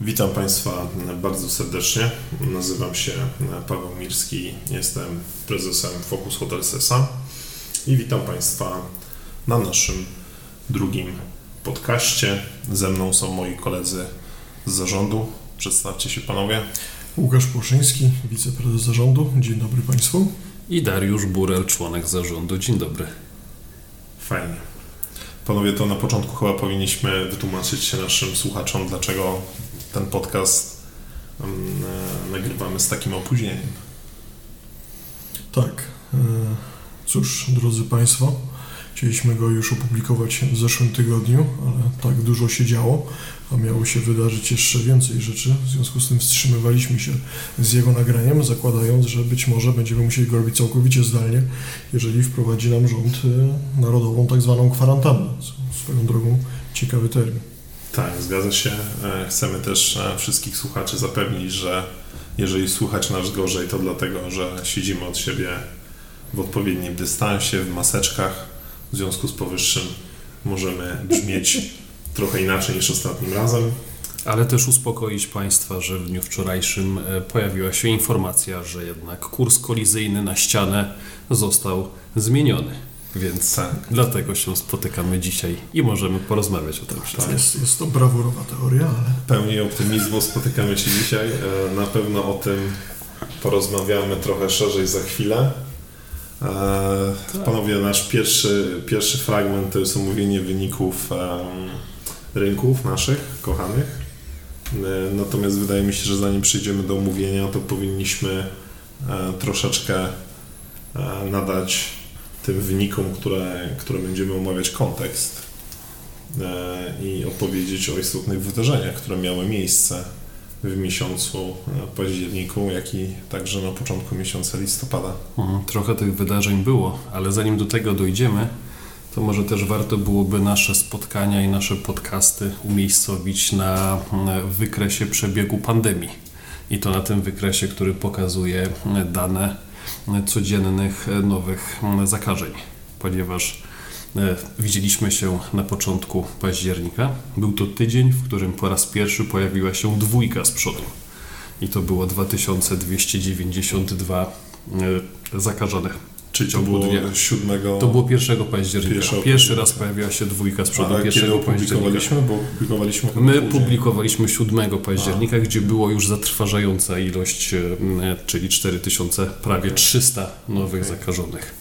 Witam Państwa bardzo serdecznie. Nazywam się Paweł Mirski, jestem prezesem Focus Hotel Sesa i witam Państwa na naszym drugim podcaście. Ze mną są moi koledzy z zarządu. Przedstawcie się panowie. Łukasz Płoszyński, wiceprezes zarządu. Dzień dobry Państwu. I Dariusz Burel, członek zarządu. Dzień dobry. Fajnie. Panowie, to na początku chyba powinniśmy wytłumaczyć się naszym słuchaczom, dlaczego ten podcast um, nagrywamy z takim opóźnieniem. Tak. E, cóż, drodzy Państwo, chcieliśmy go już opublikować w zeszłym tygodniu, ale tak dużo się działo, a miało się wydarzyć jeszcze więcej rzeczy. W związku z tym wstrzymywaliśmy się z jego nagraniem, zakładając, że być może będziemy musieli go robić całkowicie zdalnie, jeżeli wprowadzi nam rząd e, narodową tak zwaną kwarantannę. Swoją drogą ciekawy termin. Tak, zgadza się. E, chcemy też e, wszystkich słuchaczy zapewnić, że jeżeli słuchać nas gorzej, to dlatego, że siedzimy od siebie w odpowiednim dystansie, w maseczkach. W związku z powyższym możemy brzmieć trochę inaczej niż ostatnim razem. Ale też uspokoić Państwa, że w dniu wczorajszym e, pojawiła się informacja, że jednak kurs kolizyjny na ścianę został zmieniony. Więc tak. dlatego się spotykamy dzisiaj i możemy porozmawiać o tym wszystkim. Jest, jest to brawurowa teoria, ale... Pełni optymizmu spotykamy się dzisiaj. E, na pewno o tym porozmawiamy trochę szerzej za chwilę. E, tak. Panowie, nasz pierwszy, pierwszy fragment to jest omówienie wyników rynków naszych, kochanych. E, natomiast wydaje mi się, że zanim przejdziemy do omówienia, to powinniśmy troszeczkę nadać tym wynikom, które, które będziemy omawiać kontekst e, i opowiedzieć o istotnych wydarzeniach, które miały miejsce w miesiącu październiku, jak i także na początku miesiąca listopada. Mhm, trochę tych wydarzeń było, ale zanim do tego dojdziemy, to może też warto byłoby nasze spotkania i nasze podcasty umiejscowić na wykresie przebiegu pandemii. I to na tym wykresie, który pokazuje dane codziennych e, nowych zakażeń, ponieważ e, widzieliśmy się na początku października. Był to tydzień, w którym po raz pierwszy pojawiła się dwójka z przodu. I to było 2292 e, zakażonych. Czyli to było dnia. 7... To było 1 października. Pierwszy, Pierwszy raz pojawiła się dwójka z przodu. A 1 października. Bo publikowaliśmy My później. publikowaliśmy 7 października, A. gdzie było już zatrważająca ilość, czyli 4000, prawie 300 nowych okay. zakażonych.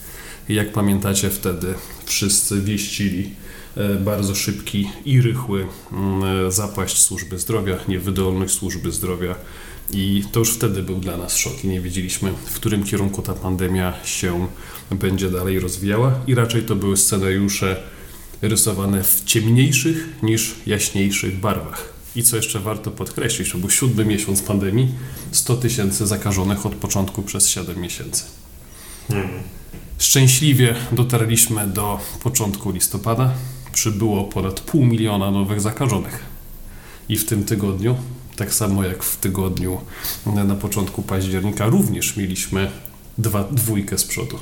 I jak pamiętacie wtedy wszyscy wieścili e, bardzo szybki i rychły e, zapaść służby zdrowia, niewydolność służby zdrowia i to już wtedy był dla nas szok i nie wiedzieliśmy, w którym kierunku ta pandemia się będzie dalej rozwijała. I raczej to były scenariusze rysowane w ciemniejszych niż jaśniejszych barwach. I co jeszcze warto podkreślić, to był siódmy miesiąc pandemii, 100 tysięcy zakażonych od początku przez 7 miesięcy. Hmm. Szczęśliwie dotarliśmy do początku listopada. Przybyło ponad pół miliona nowych zakażonych. I w tym tygodniu tak samo jak w tygodniu na początku października również mieliśmy dwa, dwójkę z przodu.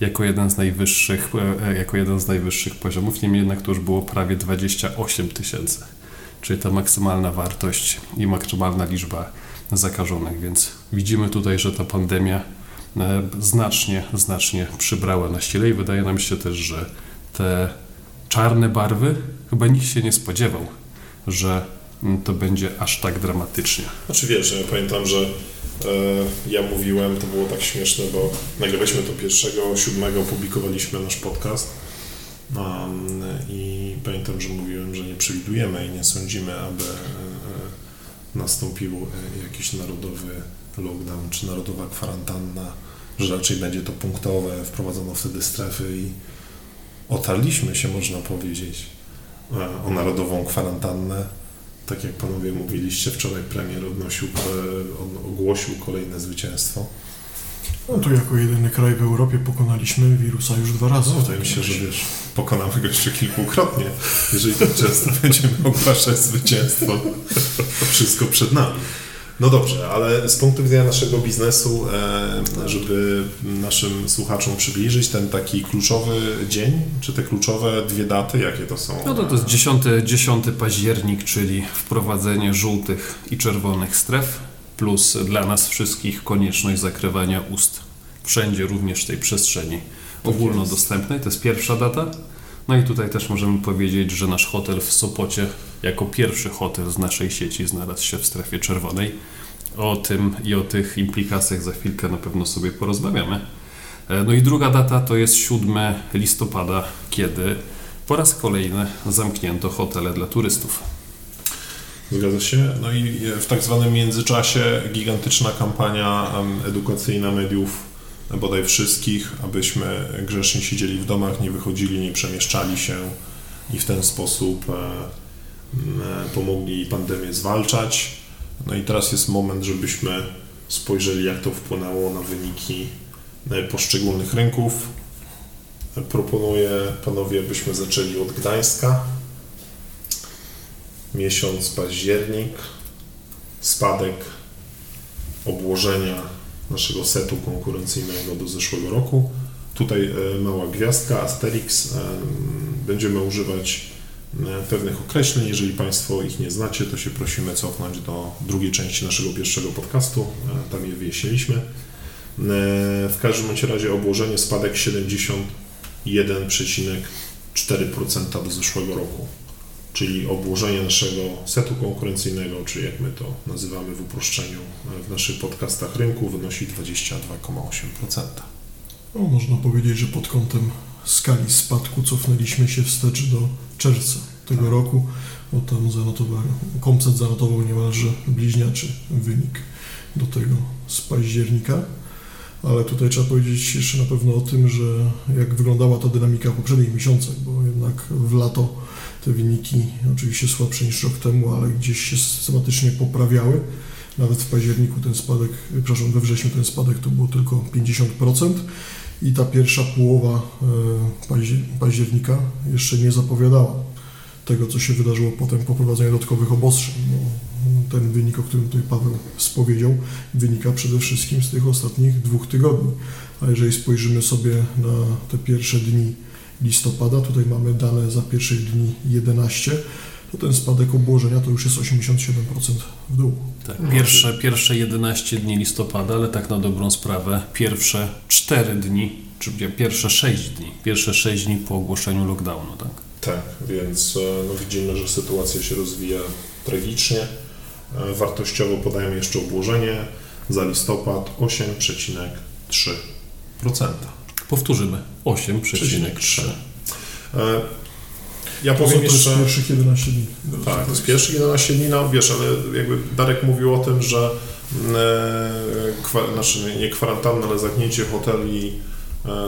Jako jeden z najwyższych, e, e, jako jeden z najwyższych poziomów, niemniej jednak to już było prawie 28 tysięcy. Czyli ta maksymalna wartość i maksymalna liczba zakażonych, więc widzimy tutaj, że ta pandemia e, znacznie, znacznie przybrała na sile i wydaje nam się też, że te czarne barwy chyba nikt się nie spodziewał, że to będzie aż tak dramatycznie. Znaczy wiesz, ja pamiętam, że e, ja mówiłem, to było tak śmieszne, bo nagrywaliśmy to pierwszego, siódmego, publikowaliśmy nasz podcast um, i pamiętam, że mówiłem, że nie przewidujemy i nie sądzimy, aby e, e nastąpił jakiś narodowy lockdown czy narodowa kwarantanna, że raczej będzie to punktowe, wprowadzono wtedy strefy i otarliśmy się, można powiedzieć, o narodową kwarantannę tak jak panowie mówiliście, wczoraj premier odnosił, e, ogłosił kolejne zwycięstwo. No tu jako jedyny kraj w Europie pokonaliśmy wirusa już dwa razy. No, wydaje mi się, że wiesz, pokonamy go jeszcze kilkukrotnie, jeżeli tak często będziemy ogłaszać zwycięstwo. To wszystko przed nami. No dobrze, ale z punktu widzenia naszego biznesu, e, żeby naszym słuchaczom przybliżyć ten taki kluczowy dzień, czy te kluczowe dwie daty, jakie to są? No to to jest 10, 10 październik, czyli wprowadzenie żółtych i czerwonych stref, plus dla nas wszystkich konieczność zakrywania ust. Wszędzie, również w tej przestrzeni ogólnodostępnej. To jest pierwsza data. No i tutaj też możemy powiedzieć, że nasz hotel w Sopocie, jako pierwszy hotel z naszej sieci, znalazł się w strefie czerwonej. O tym i o tych implikacjach za chwilkę na pewno sobie porozmawiamy. E, No i druga data to jest 7 listopada, kiedy po raz kolejny zamknięto hotele dla turystów. Zgadza się. No i w tak zwanym międzyczasie gigantyczna kampania edukacyjna mediów, bodaj wszystkich, abyśmy grzecznie siedzieli w domach, nie wychodzili, nie przemieszczali się i w ten sposób e, e, pomogli pandemię zwalczać. No i teraz jest moment, żebyśmy spojrzeli, jak to wpłynęło na wyniki e, poszczególnych rynków. E, Proponuję panowie, abyśmy zaczęli od Gdańska miesiąc październik, spadek obłożenia naszego setu konkurencyjnego do zeszłego roku. Tutaj e, mała gwiazdka, Asterix. E, Będziemy używać e, pewnych określeń. Jeżeli Państwo ich nie znacie, to się prosimy cofnąć do drugiej części naszego pierwszego podcastu. E, Tam je wyjaśniliśmy. E, W każdym razie obłożenie spadek 71,4% do zeszłego roku czyli obłożenie naszego setu konkurencyjnego, czy jak my to nazywamy w uproszczeniu w naszych podcastach rynku, wynosi 22,8%. No, można powiedzieć, że pod kątem skali spadku cofnęliśmy się wstecz do czerwca tego roku, bo tam zanotował, Komcet zanotował niemalże bliźniaczy wynik do tego z października. Ale tutaj trzeba powiedzieć jeszcze na pewno o tym, że jak wyglądała ta dynamika w poprzednich miesiącach, bo jednak w lato te wyniki oczywiście słabsze niż rok temu, ale gdzieś się systematycznie poprawiały. Nawet w październiku ten spadek, przepraszam, we wrześniu ten spadek to było tylko 50% i ta pierwsza połowa e, paździer- października jeszcze nie zapowiadała tego, co się wydarzyło potem po prowadzeniu dodatkowych obostrzeń. Bo ten wynik, o którym tutaj Paweł spowiedział, wynika przede wszystkim z tych ostatnich dwóch tygodni. A jeżeli spojrzymy sobie na te pierwsze dni listopada, tutaj mamy dane za pierwszych dni 11, to ten spadek obłożenia to już jest 87% w dół. Tak, pierwsze, pierwsze 11 dni listopada, ale tak na dobrą sprawę, pierwsze 4 dni, czy gdzie pierwsze 6 dni, pierwsze 6 dni po ogłoszeniu lockdownu, tak? Tak, więc e, no, widzimy, że sytuacja się rozwija tragicznie. E, Wartościowo podajemy jeszcze obłożenie za listopad 8,3%. Powtórzymy, 8,3. Ja powiem to jest jeszcze... pierwszych 11 dni. Tak, to jest pierwszy 11 dni, no wiesz, ale jakby Darek mówił o tym, że e, kwa, znaczy nie kwarantanna, ale zamknięcie hoteli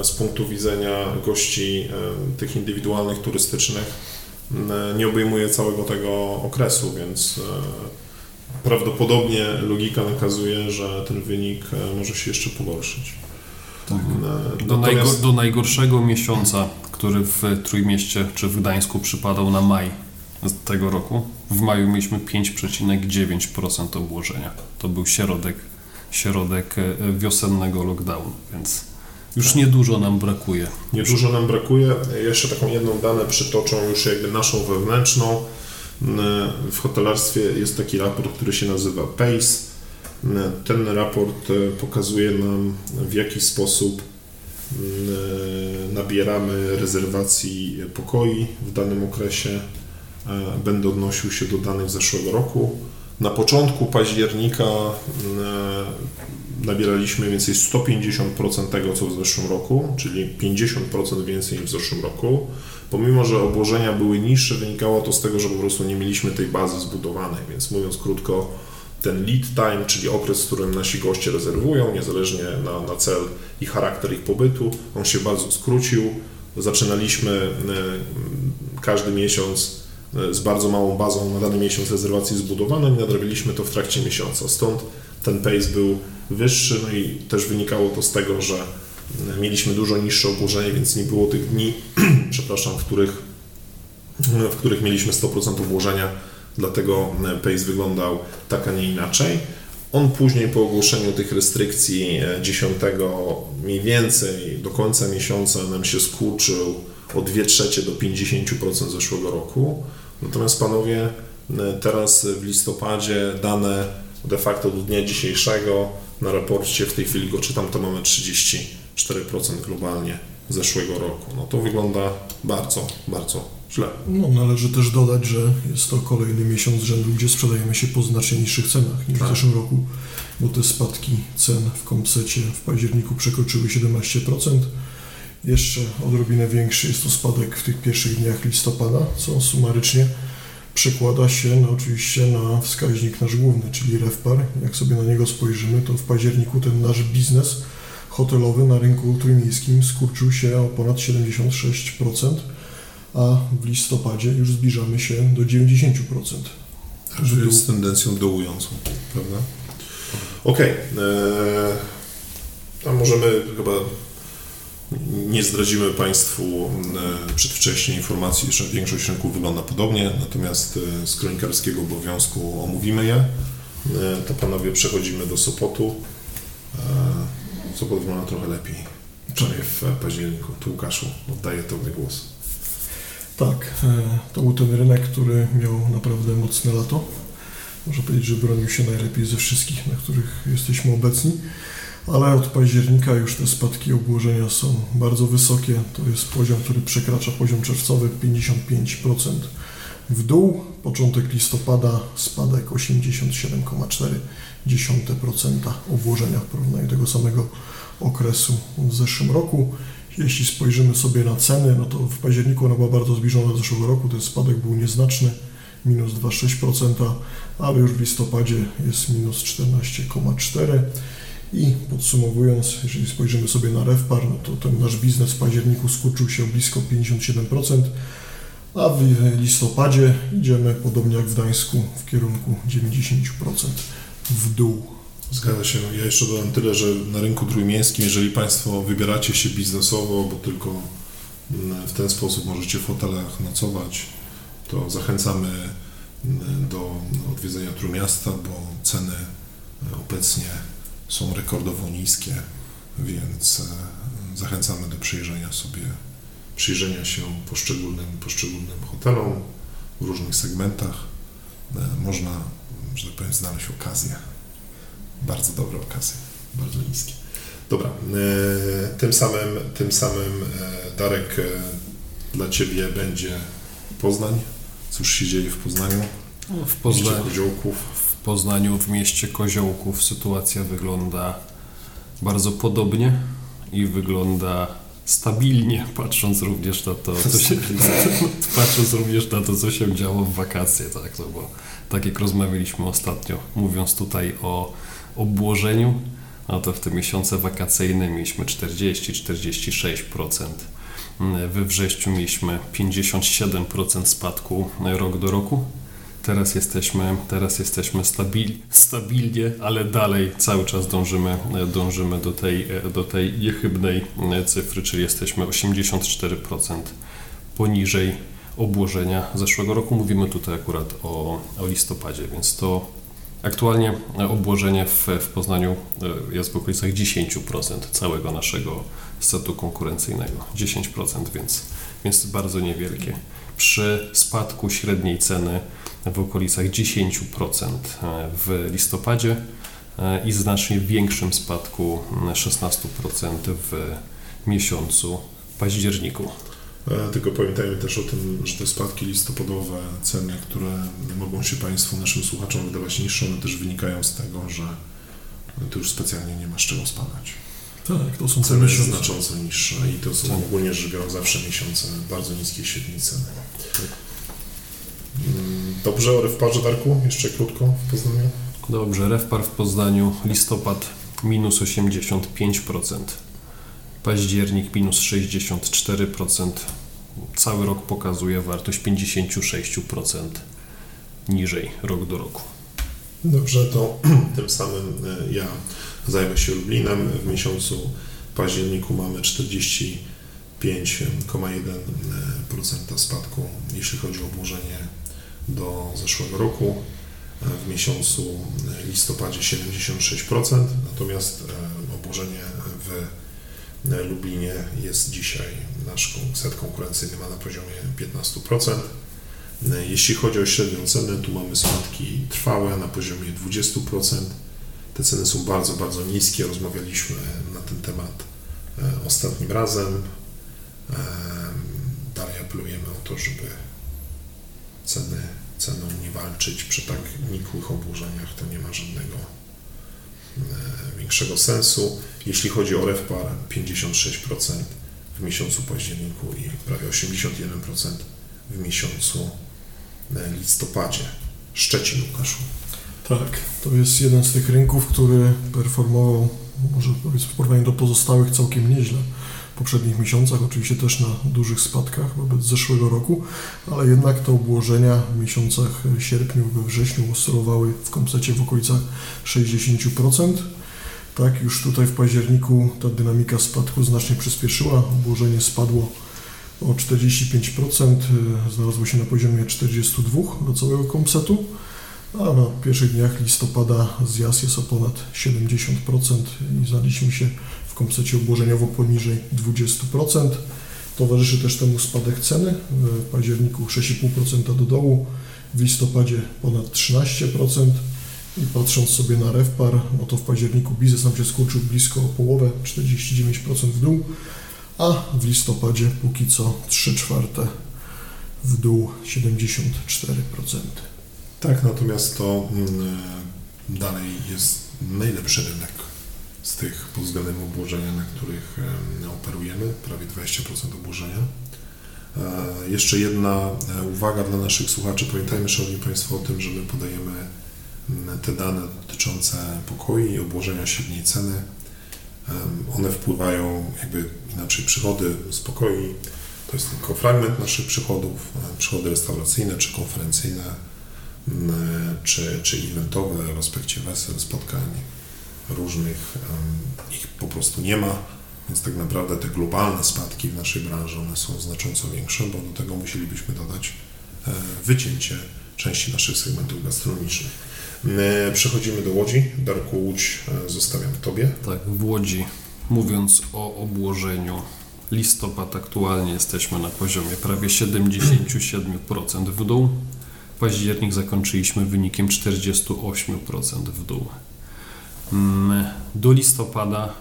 e, z punktu widzenia gości e, tych indywidualnych, turystycznych e, nie obejmuje całego tego okresu, więc e, prawdopodobnie logika nakazuje, że ten wynik e, może się jeszcze pogorszyć. Tak. E, Do, natomiast- najgo, do najgorszego miesiąca, który w Trójmieście czy w Gdańsku przypadał na maj tego roku, w maju mieliśmy 5,9% obłożenia. To był środek, środek e, wiosennego lockdownu, więc już niedużo nam brakuje. Niedużo nam brakuje. Jeszcze taką jedną danę przytoczą już jakby naszą wewnętrzną. W hotelarstwie jest taki raport, który się nazywa PACE. Ten raport e, pokazuje nam w jaki sposób nabieramy rezerwacji pokoi w danym okresie. Będę odnosił się do danych zeszłego roku. Na początku października mm, nabieraliśmy więcej 150% tego, co w zeszłym roku, czyli 50% więcej niż w zeszłym roku. Pomimo, że obłożenia były niższe, wynikało to z tego, że po prostu nie mieliśmy tej bazy zbudowanej, więc mówiąc krótko, ten lead time, czyli okres, w którym nasi goście rezerwują, niezależnie na, na cel i charakter ich pobytu, on się bardzo skrócił. Zaczynaliśmy e, każdy miesiąc e, z bardzo małą bazą na dany miesiąc rezerwacji zbudowanej i nadrabiliśmy to w trakcie miesiąca. Stąd ten pace był wyższy, no i też wynikało to z tego, że e, mieliśmy dużo niższe obłożenie, więc nie było tych dni, przepraszam, w których, w których mieliśmy 100% obłożenia, dlatego pace wyglądał tak, a nie inaczej. On później po ogłoszeniu tych restrykcji 10 mniej więcej do końca miesiąca nam się skurczył o 2 trzecie do 50% zeszłego roku. Natomiast panowie, teraz w listopadzie dane de facto do dnia dzisiejszego na raporcie, w tej chwili go czytam, to mamy 34% globalnie zeszłego roku. No to wygląda bardzo, bardzo No, należy też dodać, że jest to kolejny miesiąc rzędu, gdzie sprzedajemy się po znacznie niższych cenach niż Tak. w zeszłym roku, bo te spadki cen w Kompsecie w październiku przekroczyły 17%. Jeszcze odrobinę większy jest to spadek w tych pierwszych dniach listopada, co sumarycznie przekłada się no, oczywiście na wskaźnik nasz główny, czyli REFPAR. Jak sobie na niego spojrzymy, to w październiku ten nasz biznes hotelowy na rynku trójmiejskim skurczył się o ponad 76%, a w listopadzie już zbliżamy się do 90%. Także jest z tendencją dołującą, prawda? Okej. eee, A możemy chyba nie zdradzimy Państwu e, przedwcześnie informacji, że większość rynków wygląda podobnie, natomiast e, z kronikarskiego obowiązku omówimy je. E, To panowie przechodzimy do Sopotu. E, Sopot wygląda trochę lepiej, wczoraj w październiku. Tu Łukaszu, oddaję Tobie głos. Tak, e, to był ten rynek, który miał naprawdę mocne lato. Można powiedzieć, że bronił się najlepiej ze wszystkich, na których jesteśmy obecni. Ale od października już te spadki obłożenia są bardzo wysokie. To jest poziom, który przekracza poziom czerwcowy 55% w dół. Początek listopada spadek 87,4% obłożenia w porównaniu do tego samego okresu w zeszłym roku. Jeśli spojrzymy sobie na ceny, no to w październiku ona była bardzo zbliżona do zeszłego roku, ten spadek był nieznaczny, minus 2,6%, ale już w listopadzie jest minus 14,4%. I podsumowując, jeżeli spojrzymy sobie na REFPAR, no to ten nasz biznes w październiku skurczył się blisko 57%, a w listopadzie idziemy, podobnie jak w Gdańsku, w kierunku 90% w dół. Zgadza się. Ja jeszcze dodam tyle, że na rynku trójmiejskim, jeżeli Państwo wybieracie się biznesowo, bo tylko mm, w ten sposób możecie w hotelach nocować, to zachęcamy mm, do odwiedzenia Trójmiasta, bo ceny e, obecnie są rekordowo niskie, więc e, zachęcamy do przyjrzenia sobie, przyjrzenia się poszczególnym, poszczególnym hotelom w różnych segmentach. E, Można, że tak powiem, znaleźć okazję bardzo dobre okazje, bardzo niskie. Dobra, e, tym samym, tym samym e, Darek e, dla Ciebie będzie Poznań. Cóż się dzieje w Poznaniu? W, Mieście Poznaniu, w Poznaniu, w mieście Koziołków sytuacja wygląda bardzo podobnie i wygląda stabilnie, patrząc również na to, co się, patrząc również na to, co się działo w wakacje, tak, no bo tak jak rozmawialiśmy ostatnio, mówiąc tutaj o obłożeniu, no to w te miesiące wakacyjne mieliśmy 40-46%. We wrześniu mieliśmy 57% spadku rok do roku. Teraz jesteśmy, teraz jesteśmy stabil, stabilnie, ale dalej cały czas dążymy, dążymy do, tej, do tej niechybnej cyfry, czyli jesteśmy 84% poniżej obłożenia zeszłego roku. Mówimy tutaj akurat o, o listopadzie, więc to aktualnie obłożenie w, w Poznaniu e, jest w okolicach 10% całego naszego setu konkurencyjnego. 10%, więc, więc bardzo niewielkie. Przy spadku średniej ceny w okolicach 10% w listopadzie e, i znacznie większym spadku 16% w miesiącu październiku. E, Tylko pamiętajmy też o tym, że te spadki listopadowe, ceny, które mogą się Państwu, naszym słuchaczom wydawać niższe, one też wynikają z tego, że tu już specjalnie nie ma z czego spadać. Tak, to są Ceny znacząco niższe i to są Tak. ogólnie rzecz biorąc zawsze miesiące bardzo niskiej średniej ceny. Mm, Dobrze, o RFParze Darku, jeszcze krótko w Poznaniu. Dobrze, REFPAR w Poznaniu, listopad minus 85%, październik minus 64%, cały rok pokazuje wartość 56% niżej rok do roku. Dobrze, to tym samym e, ja zajmę się Lublinem. W miesiącu październiku mamy 45,1% spadku, jeśli chodzi o obłożenie do zeszłego roku. E, W miesiącu listopadzie 76%, natomiast obłożenie w Lublinie jest dzisiaj, nasz set konkurencyjny ma na poziomie 15%. Jeśli chodzi o średnią cenę, tu mamy spadki trwałe na poziomie 20%. Te ceny są bardzo, bardzo niskie. Rozmawialiśmy na ten temat ostatnim razem. Dalej apelujemy o to, żeby ceny, ceną nie walczyć przy tak nikłych obłożeniach. To nie ma żadnego większego sensu. Jeśli chodzi o REFPAR, 56% w miesiącu październiku i prawie 81% w miesiącu listopadzie. Szczecin, Łukaszu. Tak, to jest jeden z tych rynków, który performował, może powiedzmy w porównaniu do pozostałych, całkiem nieźle poprzednich miesiącach, oczywiście też na dużych spadkach wobec zeszłego roku, ale jednak te obłożenia w miesiącach sierpniu, we wrześniu oscylowały w komplecie w okolicach 60%. Tak, już tutaj w październiku ta dynamika spadku znacznie przyspieszyła, obłożenie spadło o 45%, znalazło się na poziomie 42 do całego komsetu, a na pierwszych dniach listopada zjazd jest o ponad 70% i znaleźliśmy się w komsecie obłożeniowo poniżej 20%. Towarzyszy też temu spadek ceny, w październiku 6,5% do dołu, w listopadzie ponad 13%. I patrząc sobie na REFPAR, no to w październiku biznes nam się skurczył blisko o połowę, 49% w dół, a w listopadzie póki co 3 czwarte w dół 74%. Tak, natomiast to mm, dalej jest najlepszy rynek z tych pod względem obłożenia, na których operujemy, prawie 20% obłożenia. E, jeszcze jedna e, uwaga dla naszych słuchaczy. Pamiętajmy, Szanowni Państwo, o tym, że my podajemy te dane dotyczące pokoi i obłożenia średniej ceny, one wpływają jakby inaczej przychody z pokoi. To jest tylko fragment naszych przychodów, przychody restauracyjne czy konferencyjne, czy, czy eventowe w aspekcie wesel, spotkań różnych, ich po prostu nie ma, więc tak naprawdę te globalne spadki w naszej branży, one są znacząco większe, bo do tego musielibyśmy dodać e, wycięcie części naszych segmentów gastronomicznych. Przechodzimy do Łodzi. Darku Łódź e, zostawiam Tobie. Tak, w Łodzi, mówiąc o obłożeniu, listopad aktualnie jesteśmy na poziomie prawie 77% w dół. Październik zakończyliśmy wynikiem 48% w dół. Mm, do listopada,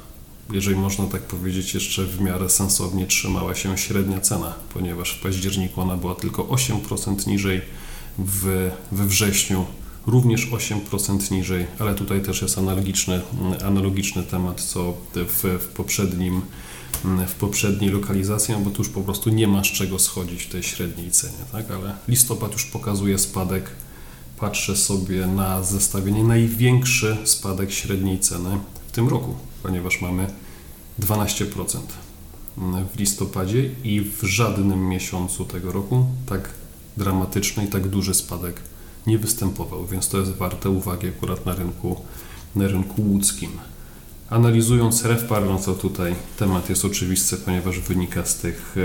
jeżeli można tak powiedzieć, jeszcze w miarę sensownie trzymała się średnia cena, ponieważ w październiku ona była tylko 8% niżej, w, we wrześniu również 8% niżej, ale tutaj też jest analogiczny, analogiczny temat co w, w poprzednim w poprzedniej lokalizacji, no bo tu już po prostu nie ma z czego schodzić w tej średniej cenie, tak? ale listopad już pokazuje spadek, patrzę sobie na zestawienie, największy spadek średniej ceny w tym roku, ponieważ mamy 12% w listopadzie i w żadnym miesiącu tego roku tak dramatyczny i tak duży spadek nie występował, więc to jest warte uwagi akurat na rynku, na rynku łódzkim. Analizując REFPAR, no to tutaj temat jest oczywisty, ponieważ wynika z tych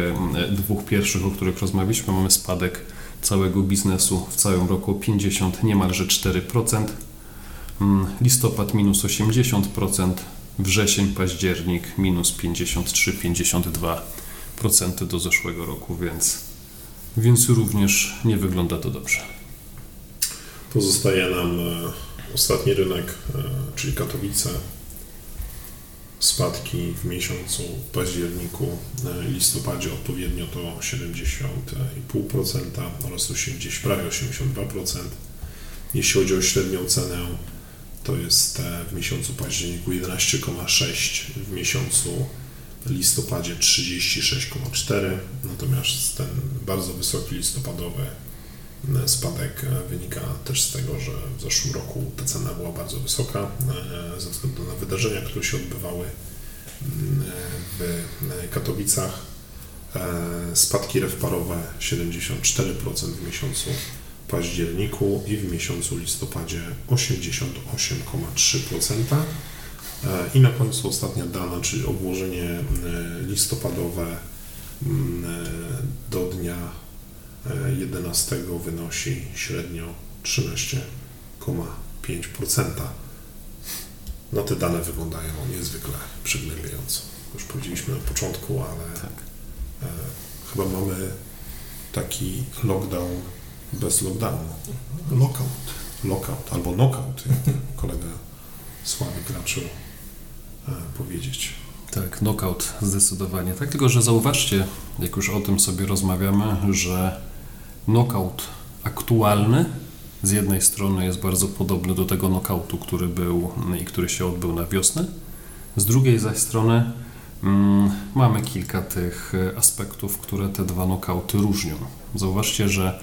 dwóch pierwszych, o których rozmawialiśmy. Mamy spadek całego biznesu w całym roku o 50, niemalże 4%. Mm, listopad minus 80%, wrzesień, październik minus 53-52% do zeszłego roku, więc, więc również nie wygląda to dobrze. Pozostaje nam e, ostatni rynek, e, czyli Katowice. Spadki w miesiącu październiku, e, listopadzie odpowiednio to 70,5% oraz gdzieś prawie 82%. Jeśli chodzi o średnią cenę, to jest w miesiącu październiku 11,6, w miesiącu listopadzie 36,4, natomiast ten bardzo wysoki listopadowy Spadek wynika też z tego, że w zeszłym roku ta cena była bardzo wysoka e, ze względu na wydarzenia, które się odbywały mm, w Katowicach. E, spadki refparowe 74% w miesiącu październiku i w miesiącu listopadzie 88,3%. E, I na końcu ostatnia dana, czyli obłożenie listopadowe mm, do dnia 11 wynosi średnio 13,5%. 5%. No te dane wyglądają niezwykle przygnębiająco. Już powiedzieliśmy na początku, ale Tak. e, chyba mamy taki lockdown bez lockdownu. Lockout. Lockout albo knockout, jak kolega Sławik raczył e, powiedzieć. Tak, knockout zdecydowanie. Tak, tylko że zauważcie, jak już o tym sobie rozmawiamy, że knockout aktualny z jednej strony jest bardzo podobny do tego knockoutu, który był i który się odbył na wiosnę. Z drugiej zaś strony mm, mamy kilka tych e, aspektów, które te dwa knockouty różnią. Zauważcie, że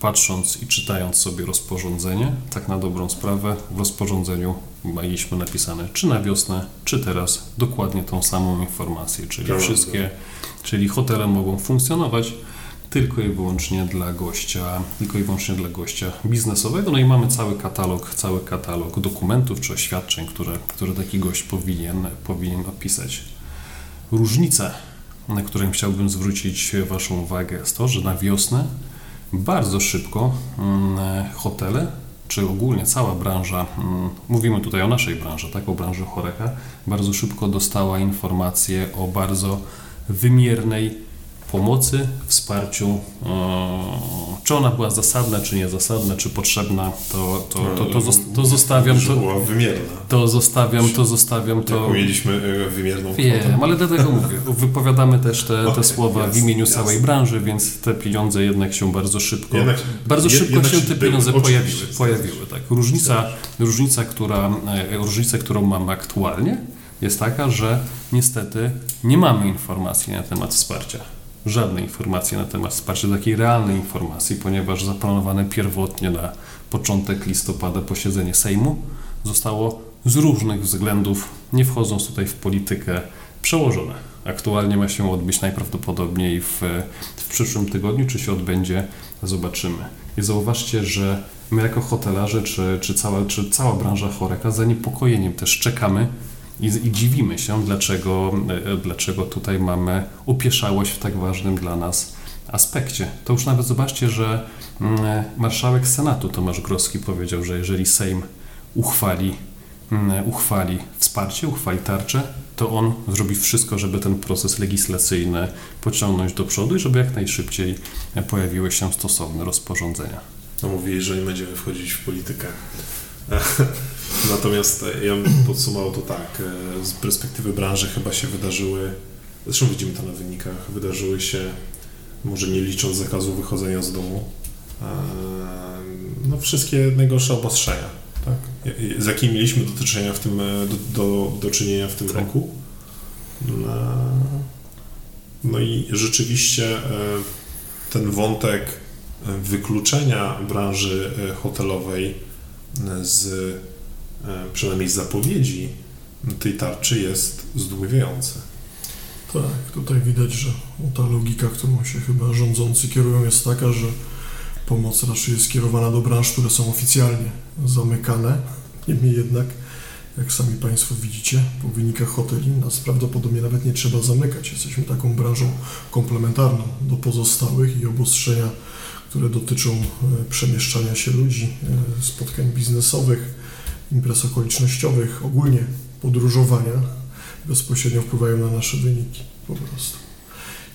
patrząc i czytając sobie rozporządzenie, tak na dobrą sprawę, w rozporządzeniu mieliśmy napisane czy na wiosnę, czy teraz dokładnie tą samą informację, czyli wszystkie, czyli hotele mogą funkcjonować tylko i wyłącznie dla gościa, tylko i wyłącznie dla gościa biznesowego. No i mamy cały katalog, cały katalog dokumentów czy oświadczeń, które, które taki gość powinien, powinien opisać. Różnica, na którą chciałbym zwrócić Waszą uwagę, jest to, że na wiosnę bardzo szybko mm, hotele, czy ogólnie cała branża, mm, mówimy tutaj o naszej branży, tak, o branży Choreka, bardzo szybko dostała informację o bardzo wymiernej pomocy, wsparciu. Czy ona była zasadna, czy niezasadna, czy potrzebna, to, to, to, to, to zostawiam, to, była wymierna. to zostawiam, to zostawiam, To... mieliśmy e, wymierną Wiem, ale dlatego mówię, wypowiadamy też te, te słowa w imieniu całej branży, więc te pieniądze jednak się bardzo szybko, bardzo szybko się te pieniądze pojawiły. pojawiły tak. różnica, różnica, która, e, różnica, którą mamy aktualnie jest taka, że niestety nie mamy informacji na temat wsparcia. Żadnej informacji na temat wsparcia, takiej realnej informacji, ponieważ zaplanowane pierwotnie na początek listopada posiedzenie Sejmu zostało z różnych względów, nie wchodząc tutaj w politykę, przełożone. Aktualnie ma się odbyć najprawdopodobniej w, w przyszłym tygodniu, czy się odbędzie, zobaczymy. I zauważcie, że my jako hotelarze, czy, czy, cała, czy cała branża choreka z zaniepokojeniem też czekamy i, i dziwimy się, dlaczego, e, dlaczego tutaj mamy upieszałość w tak ważnym dla nas aspekcie. To już nawet zobaczcie, że mm, marszałek Senatu Tomasz Grodzki powiedział, że jeżeli Sejm uchwali, mm, uchwali wsparcie, uchwali tarczę, to on zrobi wszystko, żeby ten proces legislacyjny pociągnąć do przodu i żeby jak najszybciej pojawiły się stosowne rozporządzenia. No mówi, że nie będziemy wchodzić w politykę. Natomiast e, ja bym podsumował to tak, e, z perspektywy branży chyba się wydarzyły, zresztą widzimy to na wynikach, wydarzyły się, może nie licząc zakazu wychodzenia z domu, no wszystkie najgorsze obostrzenia, tak? Z jakimi mieliśmy do czynienia w tym, e, do, do, do czynienia w tym Tak. roku. No, i rzeczywiście ten wątek wykluczenia branży hotelowej z przynajmniej z zapowiedzi tej tarczy jest zdumiewający. Tak, tutaj widać, że ta logika, którą się chyba rządzący kierują, jest taka, że pomoc raczej jest skierowana do branż, które są oficjalnie zamykane. Niemniej jednak, jak sami Państwo widzicie, po wynikach hoteli nas prawdopodobnie nawet nie trzeba zamykać. Jesteśmy taką branżą komplementarną do pozostałych i obostrzenia, które dotyczą e, przemieszczania się ludzi, e, spotkań biznesowych, imprez okolicznościowych, ogólnie podróżowania, bezpośrednio wpływają na nasze wyniki po prostu.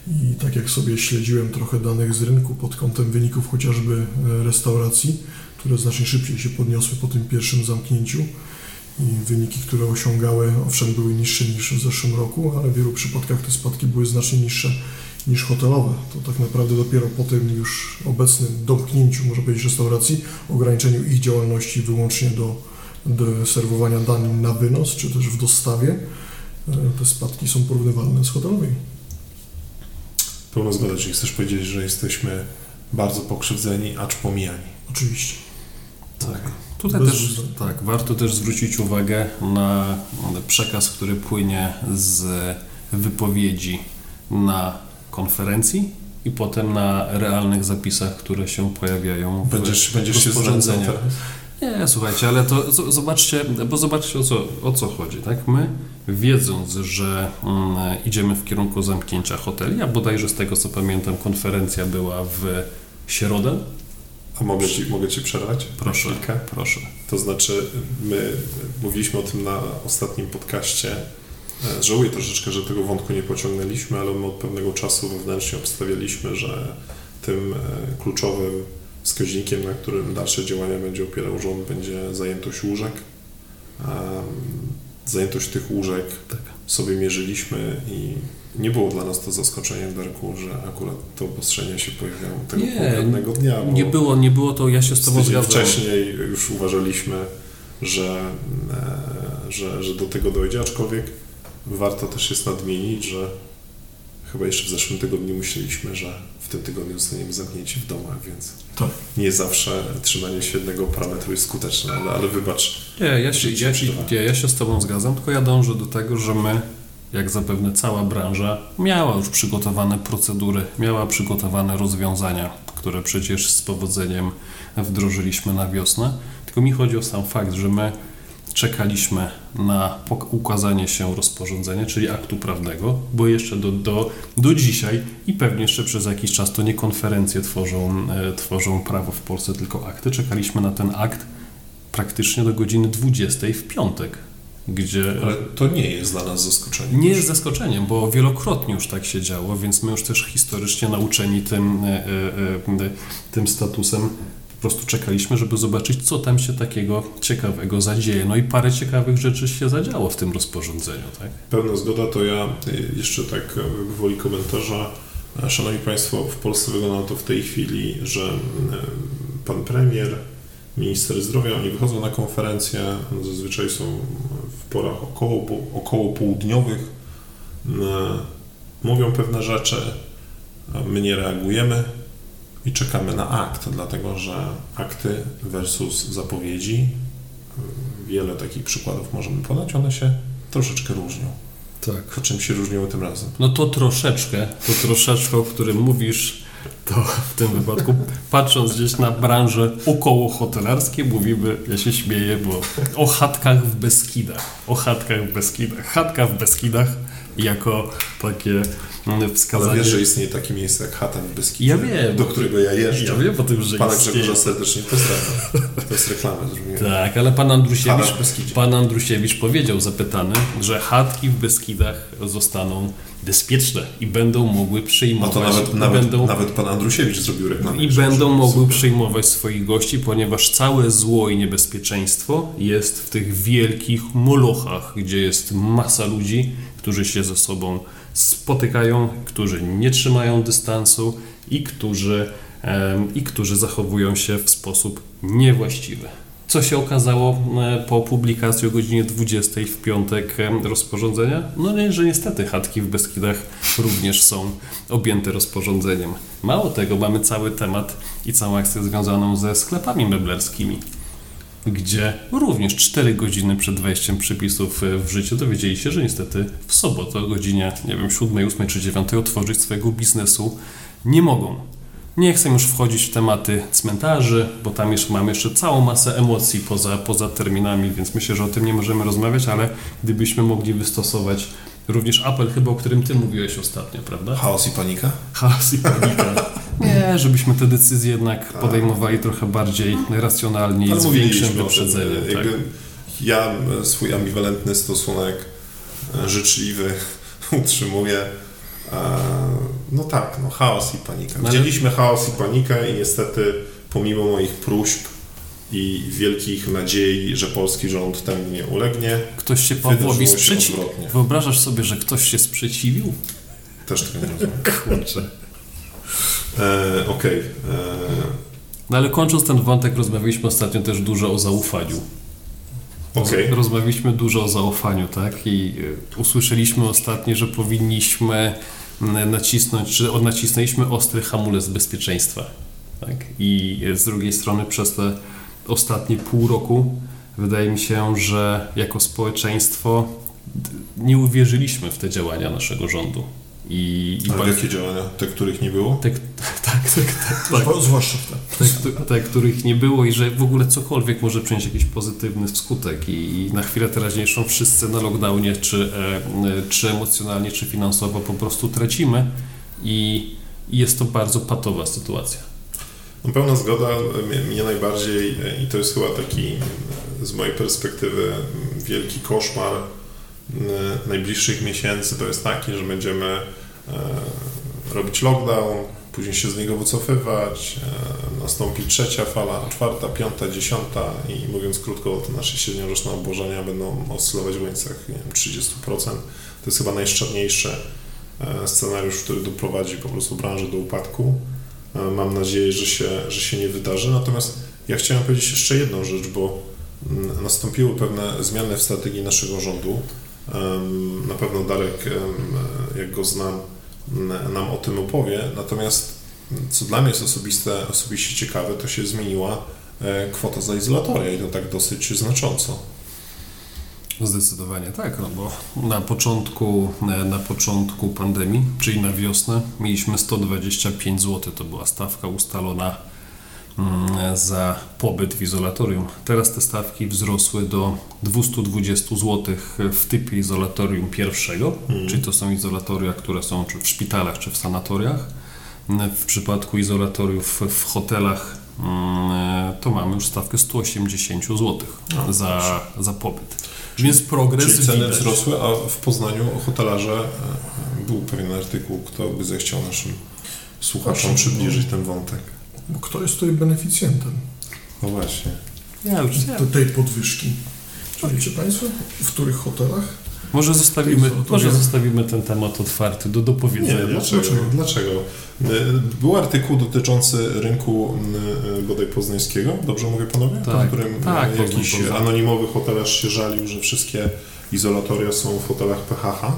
I tak jak sobie śledziłem trochę danych z rynku pod kątem wyników chociażby e, restauracji, które znacznie szybciej się podniosły po tym pierwszym zamknięciu i wyniki, które osiągały, owszem, były niższe niż w zeszłym roku, ale w wielu przypadkach te spadki były znacznie niższe niż hotelowe. To tak naprawdę dopiero po tym już obecnym domknięciu, można powiedzieć, restauracji, ograniczeniu ich działalności wyłącznie do, do serwowania danin na wynos, czy też w dostawie, e, te spadki są porównywalne z hotelowymi. Pełna zgoda, czyli chcesz powiedzieć, że jesteśmy bardzo pokrzywdzeni, acz pomijani. Oczywiście. Tak. Tutaj Bez też tak, warto też zwrócić uwagę na przekaz, który płynie z wypowiedzi na konferencji i potem na realnych zapisach, które się pojawiają w Będziesz, będziesz się rozporządzeniach. teraz? Nie, słuchajcie, ale to zobaczcie, bo zobaczcie o co, o co chodzi, tak? My, wiedząc, że mm, idziemy w kierunku zamknięcia hoteli, a bodajże z tego co pamiętam konferencja była w środę, A mogę ci, mogę ci przerwać? Proszę, Chwilkę? proszę. To znaczy, my mówiliśmy o tym na ostatnim podcaście. E, Żałuję troszeczkę, że tego wątku nie pociągnęliśmy, ale my od pewnego czasu wewnętrznie obstawialiśmy, że tym e, kluczowym wskaźnikiem, na którym dalsze działania będzie opierał rząd, będzie zajętość łóżek. Zajętość tych łóżek Tak. sobie mierzyliśmy i nie było dla nas to zaskoczeniem, Darku, że akurat te obostrzenia się pojawiają tego Nie, konkretnego dnia. Nie było, nie było to, ja się z Tobą zgadzam. wcześniej już uważaliśmy, że, e, że, że do tego dojdzie, aczkolwiek warto też jest nadmienić, że chyba jeszcze w zeszłym tygodniu myśleliśmy, że w tym tygodniu zostaniemy zamknięci w domach, więc Tak. nie zawsze trzymanie się jednego parametru jest skuteczne, ale, ale wybacz. Nie, ja się, ja, nie, ja się z Tobą zgadzam, tylko ja dążę do tego, że my, jak zapewne cała branża, miała już przygotowane procedury, miała przygotowane rozwiązania, które przecież z powodzeniem wdrożyliśmy na wiosnę. Tylko mi chodzi o sam fakt, że my czekaliśmy na ukazanie się rozporządzenia, czyli aktu prawnego, bo jeszcze do, do, do dzisiaj i pewnie jeszcze przez jakiś czas to nie konferencje tworzą, e, tworzą prawo w Polsce, tylko akty. Czekaliśmy na ten akt praktycznie do godziny 20 w piątek, gdzie Ale to nie jest dla nas zaskoczeniem. nie jest zaskoczeniem, bo wielokrotnie już tak się działo, więc my już też historycznie nauczeni tym, e, e, e, tym statusem po prostu czekaliśmy, żeby zobaczyć, co tam się takiego ciekawego zadzieje. No i parę ciekawych rzeczy się zadziało w tym rozporządzeniu, tak? Pełna zgoda, to ja y, jeszcze tak y, gwoli komentarza. E, Szanowni Państwo, w Polsce wygląda to w tej chwili, że y, pan premier, minister zdrowia, oni wychodzą na konferencję, zazwyczaj są w porach około, około południowych, mówią pewne rzeczy, my nie reagujemy i czekamy na akt, dlatego że akty versus zapowiedzi, wiele takich przykładów możemy podać, one się troszeczkę różnią. Tak. Po czym się różniły tym razem? No to troszeczkę, to troszeczkę, o którym mówisz, to w tym wypadku, patrząc gdzieś na branżę około hotelarskie, mówimy, ja się śmieję, bo o chatkach w Beskidach. O chatkach w Beskidach. Chatka w Beskidach jako takie Ale wskazanie. wiesz, że istnieje takie miejsce jak Chatan w Beskidzie, Ja wiem. do którego ja jeżdżę. Ja wiem o tym, że Pana istnieje. Grzegorza serdecznie pozdrawiam. To jest reklama. Tak, ale pan Andrusiewicz, pan Andrusiewicz powiedział zapytany, że chatki w Beskidach zostaną bezpieczne i będą mogły No przyjmować. to nawet, nawet, będą, nawet pan Andrusiewicz zrobił reklamę. I będą mogły Super. przyjmować swoich gości, ponieważ całe zło i niebezpieczeństwo jest w tych wielkich molochach, gdzie jest masa ludzi, którzy się ze sobą spotykają, którzy nie trzymają dystansu i którzy, i którzy zachowują się w sposób niewłaściwy. Co się okazało e, po publikacji o godzinie 20 w piątek rozporządzenia? No nie, że niestety chatki w Beskidach również są objęte rozporządzeniem. Mało tego, mamy cały temat i całą akcję związaną ze sklepami meblerskimi, gdzie również 4 godziny przed wejściem przepisów e, w życie dowiedzieli się, że niestety w sobotę o godzinie, nie wiem, 7, 8 czy 9 otworzyć swojego biznesu nie mogą. Nie chcę już wchodzić w tematy cmentarzy, bo tam jeszcze mamy jeszcze całą masę emocji poza, poza terminami, więc myślę, że o tym nie możemy rozmawiać, ale gdybyśmy mogli wystosować również apel chyba, o którym Ty mówiłeś ostatnio, prawda? Chaos i panika? Chaos i panika. Nie, żebyśmy te decyzje jednak podejmowali trochę bardziej racjonalnie i z większym tym, wyprzedzeniem. Tak? Ja e, swój ambiwalentny stosunek, e, życzliwy utrzymuję. No tak, no chaos i panika. No Widzieliśmy chaos i panikę i niestety pomimo moich próśb i wielkich nadziei, że polski rząd temu nie ulegnie, Ktoś się Pawłowi sprzeciwił. Wyobrażasz sobie, że ktoś się sprzeciwił? Też tego nie rozumiem. Kurczę. E, Okej. e, No ale kończąc ten wątek, rozmawialiśmy ostatnio też dużo o zaufaniu. Okej. Rozmawialiśmy dużo o zaufaniu, tak? I y, usłyszeliśmy ostatnio, że powinniśmy nacisnąć, czy nacisnęliśmy ostry hamulec bezpieczeństwa. Tak? I y, z drugiej strony przez te ostatnie pół roku wydaje mi się, że jako społeczeństwo nie uwierzyliśmy w te działania naszego rządu. I, i Ale jakie działania? Te, których nie było? tak, tak, tak, tak, tak. Zwłaszcza te. Te, te, których nie było i że w ogóle cokolwiek może przynieść jakiś pozytywny skutek i, i na chwilę teraźniejszą wszyscy na lockdownie, czy, e, e, czy emocjonalnie, czy finansowo po prostu tracimy i, i jest to bardzo patowa sytuacja. No, pełna zgoda, mnie, najbardziej i to jest chyba taki z mojej perspektywy wielki koszmar najbliższych miesięcy to jest taki, że będziemy e, robić lockdown, później się z niego wycofywać, e, nastąpi trzecia fala, czwarta, piąta, dziesiąta i mówiąc krótko, te nasze średnioroczne obłożenia będą oscylować w granicach 30%. To jest chyba najszczerniejszy e, scenariusz, który doprowadzi po prostu branżę do upadku. Mam nadzieję, że się, że się nie wydarzy. Natomiast ja chciałem powiedzieć jeszcze jedną rzecz, bo mm, nastąpiły pewne zmiany w strategii naszego rządu. Na pewno Darek, jak go znam, nam o tym opowie. Natomiast co dla mnie jest osobiste, osobiście ciekawe, to się zmieniła e, kwota za izolatoria i to tak dosyć znacząco. Zdecydowanie tak, no bo na początku, na początku pandemii, czyli na wiosnę, mieliśmy 125 zł, to była stawka ustalona Mm, za pobyt w izolatorium. Teraz te stawki wzrosły do 220 zł w typie izolatorium pierwszego, hmm. czyli to są izolatoria, które są czy w szpitalach, czy w sanatoriach. W przypadku izolatoriów w hotelach mm, to mamy już stawkę 180 zł no, za, za pobyt. Więc progres Czyli ceny widać. wzrosły, a w Poznaniu hotelarze e, był pewien artykuł, kto by zechciał naszym słuchaczom przybliżyć ten wątek. Bo kto jest tutaj beneficjentem? No właśnie. Ja już Do tej podwyżki. Czy wiecie Państwo, w których hotelach? Może zostawimy, może zostawimy ten temat otwarty do dopowiedzenia. Nie, dlaczego? dlaczego? Był artykuł dotyczący rynku bodaj poznańskiego, dobrze mówię panowie? Tak, w którym tak, jakiś anonimowy hotelarz się żalił, że wszystkie izolatoria są w hotelach PHH.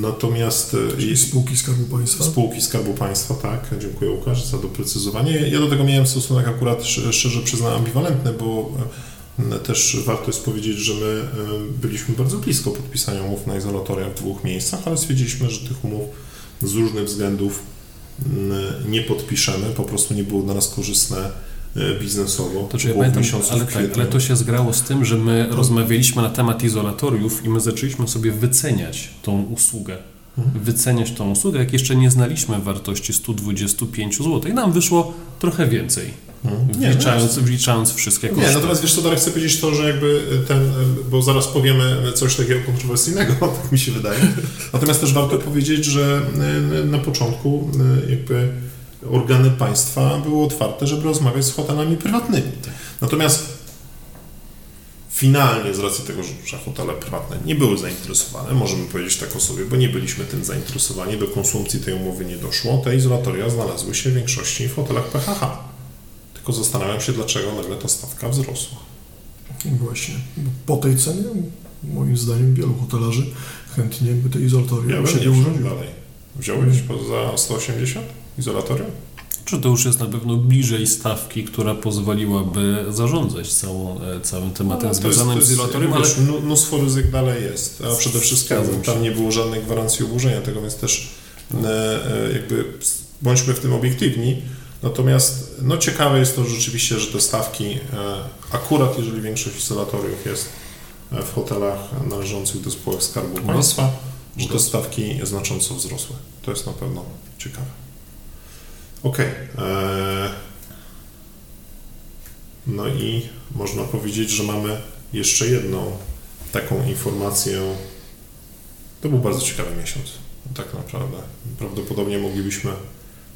Natomiast... E, Czyli spółki Skarbu Państwa? Spółki Skarbu Państwa, tak. Dziękuję Łukasz za doprecyzowanie. Ja do tego miałem stosunek akurat, szczerze przyznam, ambiwalentny, bo e, też warto jest powiedzieć, że my e, byliśmy bardzo blisko podpisania umów na izolatoria w dwóch miejscach, ale stwierdziliśmy, że tych umów z różnych względów nie podpiszemy, po prostu nie było dla nas korzystne E, biznesowo. To, ja pamiętam, ale, tak, ale to się zgrało z tym, że my to... rozmawialiśmy na temat izolatoriów i my zaczęliśmy sobie wyceniać tą usługę. Mhm. Wyceniać tą usługę, jak jeszcze nie znaliśmy wartości 125 zł. I nam wyszło trochę więcej. Mhm. Nie, wliczając, no wliczając wszystkie koszty. Nie, natomiast wiesz co, Darek, chcę powiedzieć to, że jakby ten, bo zaraz powiemy coś takiego kontrowersyjnego, tak mi się wydaje. Natomiast też warto powiedzieć, że e, na początku e, jakby organy państwa były otwarte, żeby rozmawiać z hotelami prywatnymi. Natomiast finalnie z racji tego, że hotele prywatne nie były zainteresowane, możemy powiedzieć tak o sobie, bo nie byliśmy tym zainteresowani, do konsumpcji tej umowy nie doszło, te izolatoria znalazły się w większości w hotelach PHH. Tylko zastanawiam się, dlaczego nagle ta stawka wzrosła. Właśnie. Po tej cenie, moim zdaniem, wielu hotelarzy chętnie by te izolatoria ja siebie urządził. dalej. Wziąłeś hmm. za 180? izolatorium? Czy to już jest na pewno bliżej stawki, która pozwoliłaby zarządzać całą, e, całym tematem no, związanym z izolatorium, ale... mnóstwo ryzyk dalej jest, a przede wszystkim tam nie było żadnej gwarancji ułożenia tego, więc też e, e, jakby bądźmy w tym obiektywni. Natomiast no, ciekawe jest to rzeczywiście, że te stawki, akurat jeżeli większość izolatoriów jest w hotelach należących do spółek Skarbu Państwa, że te stawki znacząco wzrosły. To jest na pewno ciekawe. Okay. E, no i można powiedzieć, że mamy jeszcze jedną taką informację. To był bardzo ciekawy miesiąc, tak naprawdę. Prawdopodobnie moglibyśmy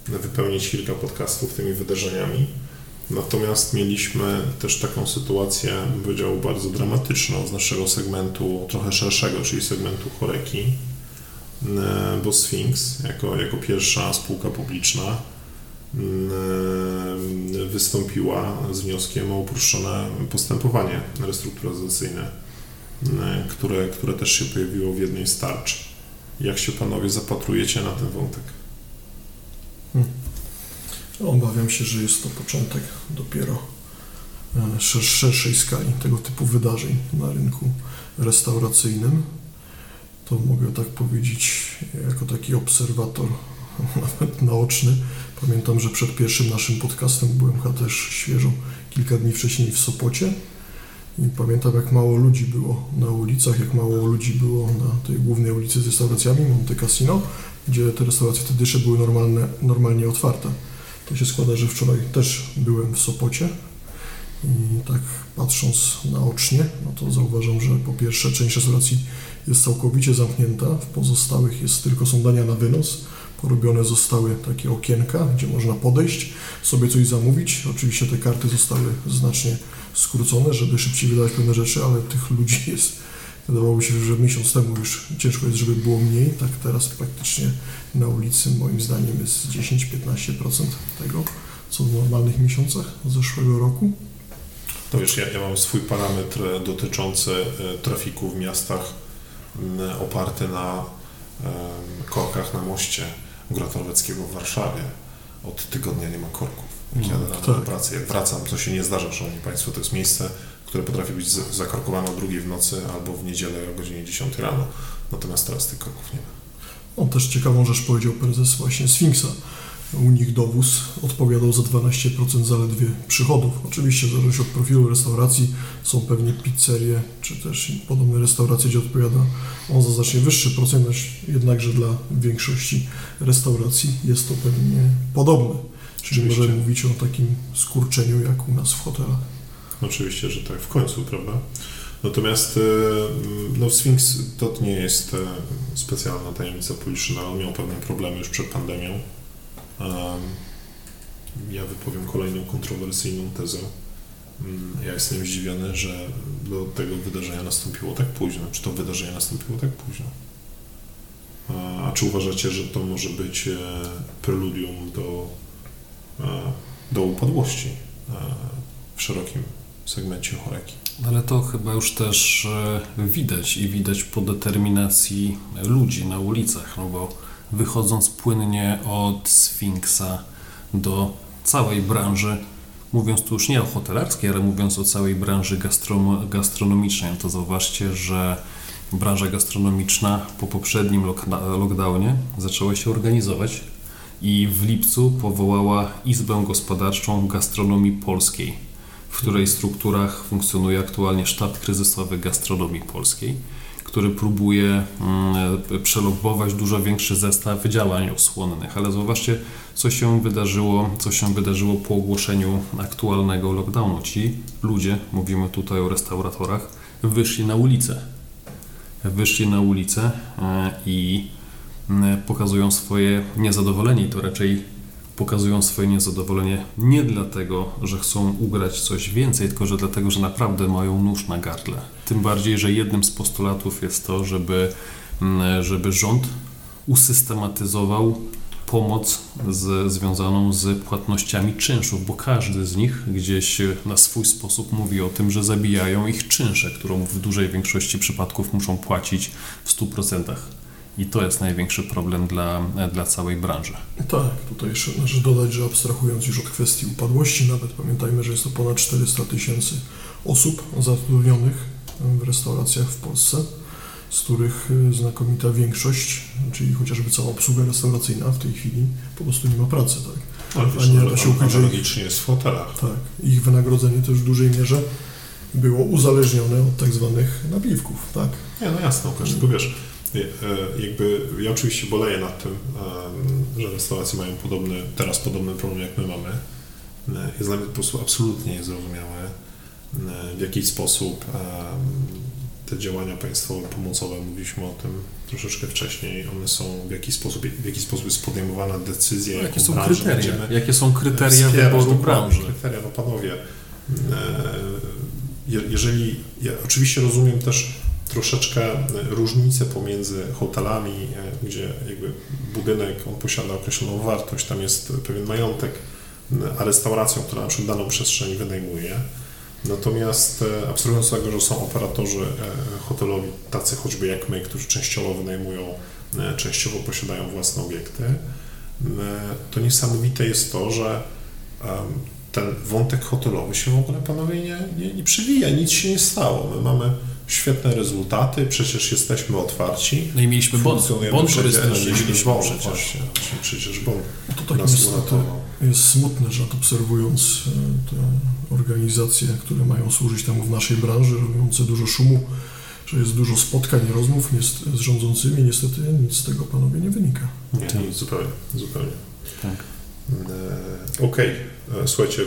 wypełnić kilka podcastów tymi wydarzeniami. Natomiast mieliśmy też taką sytuację, powiedział, bardzo dramatyczną z naszego segmentu, trochę szerszego, czyli segmentu choreki, e, bo Sphinx, jako, jako pierwsza spółka publiczna, Mm, wystąpiła z wnioskiem o uproszczone postępowanie restrukturyzacyjne, mm, które, które też się pojawiło w jednej z tarcz. Jak się panowie zapatrujecie na ten wątek? Hmm. Obawiam się, że jest to początek dopiero e, szerszej skali tego typu wydarzeń na rynku restauracyjnym. To mogę tak powiedzieć jako taki obserwator nawet naoczny. Pamiętam, że przed pierwszym naszym podcastem byłem chyba też świeżo kilka dni wcześniej w Sopocie i pamiętam jak mało ludzi było na ulicach, jak mało ludzi było na tej głównej ulicy z restauracjami Monte Cassino, gdzie te restauracje wtedy jeszcze były normalne, normalnie otwarte. To się składa, że wczoraj też byłem w Sopocie i tak patrząc naocznie, no to zauważam, że po pierwsze część restauracji jest całkowicie zamknięta, w pozostałych jest tylko są dania na wynos. Porobione zostały takie okienka, gdzie można podejść, sobie coś zamówić. Oczywiście te karty zostały znacznie skrócone, żeby szybciej wydawać pewne rzeczy, ale tych ludzi jest, wydawało się, że miesiąc temu już ciężko jest, żeby było mniej. Tak teraz praktycznie na ulicy moim zdaniem jest 10-15% tego, co w normalnych miesiącach zeszłego roku. To wiesz, ja, ja mam swój parametr dotyczący e, trafiku w miastach oparty na korkach na moście Grotoroweckiego w Warszawie. Od tygodnia nie ma korków. Jak No, jadę rano tak. do pracy, jak wracam, to się nie zdarza, szanowni Państwo, to jest miejsce, które potrafi być zakorkowane o drugiej w nocy albo w niedzielę o godzinie 10 rano. Natomiast teraz tych korków nie ma. On też ciekawą rzecz powiedział prezes właśnie Sfinksa. U nich dowóz odpowiadał za 12% zaledwie przychodów. Oczywiście w zależności od profilu restauracji są pewnie pizzerie czy też podobne restauracje, gdzie odpowiada on za znacznie wyższy procent, jednakże dla większości restauracji jest to pewnie podobne. Czyli Oczywiście. możemy mówić o takim skurczeniu jak u nas w hotelach. Oczywiście, że tak, w końcu, prawda? Natomiast e, no, Sphinx to nie jest e, specjalna tajemnica publiczna, on miał pewne problemy już przed pandemią. Em, Ja wypowiem kolejną kontrowersyjną tezę. Mm, Ja jestem zdziwiony, że do tego wydarzenia nastąpiło tak późno. Czy to wydarzenie nastąpiło tak późno? A- czy uważacie, że to może być e, preludium do, e, do upadłości e, w szerokim segmencie choreki? Ale to chyba już też e, widać i widać po determinacji ludzi na ulicach, no bo wychodząc płynnie od Sfinksa do całej branży, mówiąc tu już nie o hotelarskiej, ale mówiąc o całej branży gastronomicznej, no to zauważcie, że branża gastronomiczna po poprzednim lockdownie zaczęła się organizować i w lipcu powołała Izbę Gospodarczą Gastronomii Polskiej w której strukturach funkcjonuje aktualnie sztab kryzysowy gastronomii polskiej, który próbuje mm, przelobować dużo większy zestaw działań osłonnych. Ale zauważcie, co się wydarzyło, co się wydarzyło po ogłoszeniu aktualnego lockdownu. Ci ludzie, mówimy tutaj o restauratorach, wyszli na ulicę. Wyszli na ulicę e, i mm, pokazują swoje niezadowolenie to raczej pokazują swoje niezadowolenie nie dlatego, że chcą ugrać coś więcej, tylko że dlatego, że naprawdę mają nóż na gardle. Tym bardziej, że jednym z postulatów jest to, żeby, mm, żeby rząd usystematyzował pomoc z, związaną z płatnościami czynszów, bo każdy z nich gdzieś na swój sposób mówi o tym, że zabijają ich czynsze, którą w dużej większości przypadków muszą płacić w 100%. I to jest największy problem dla, dla całej branży. Tak, tutaj jeszcze należy dodać, że abstrahując już od kwestii upadłości, nawet pamiętajmy, że jest to ponad 400 tysięcy osób zatrudnionych w restauracjach w Polsce, z których y, znakomita większość, czyli chociażby cała obsługa restauracyjna w tej chwili po prostu nie ma pracy, tak? Ale A nie da się ukryć, że ich, jest w hotelach. tak, ich wynagrodzenie też w dużej mierze było uzależnione od tak zwanych napiwków, tak? Nie, no jasne, Łukasz, tylko wiesz, jakby ja oczywiście boleję nad tym, em, że restauracje mają podobny, teraz podobny problem jak my mamy. E, Jest dla mnie po prostu absolutnie niezrozumiałe, e, w jaki sposób te działania państwowe, pomocowe, mówiliśmy o tym troszeczkę wcześniej, one są, w jaki sposób, w jaki sposób jest podejmowana decyzja, Jakie jaką są branżę kryteria? Jakie są kryteria wyboru branży? Kryteria, no panowie, e, je- jeżeli, ja oczywiście rozumiem też troszeczkę e, różnicę pomiędzy hotelami, e, gdzie jakby budynek, on posiada określoną wartość, tam jest pewien majątek, a restauracją, która na przykład daną przestrzeń wynajmuje. Natomiast e, abstrahując tego, że są operatorzy hotelowi, tacy choćby jak my, którzy częściowo wynajmują, częściowo posiadają własne obiekty, to niesamowite jest to, że ten wątek hotelowy się w ogóle, panowie, nie, nie, nie przewija, nic się nie stało. My mamy świetne rezultaty, przecież jesteśmy otwarci. No i mieliśmy bon, bon turystyczny, Mieliśmy mieliśmy bon, przecież. Właśnie, przecież bon To tak niestety jest smutne, że obserwując e, te organizacje, które mają służyć temu w naszej branży, robiące dużo szumu, że jest dużo spotkań i rozmów z rządzącymi, niestety nic z tego panowie nie wynika. Nie, nic, zupełnie, zupełnie. Tak. E, Okej, E, słuchajcie,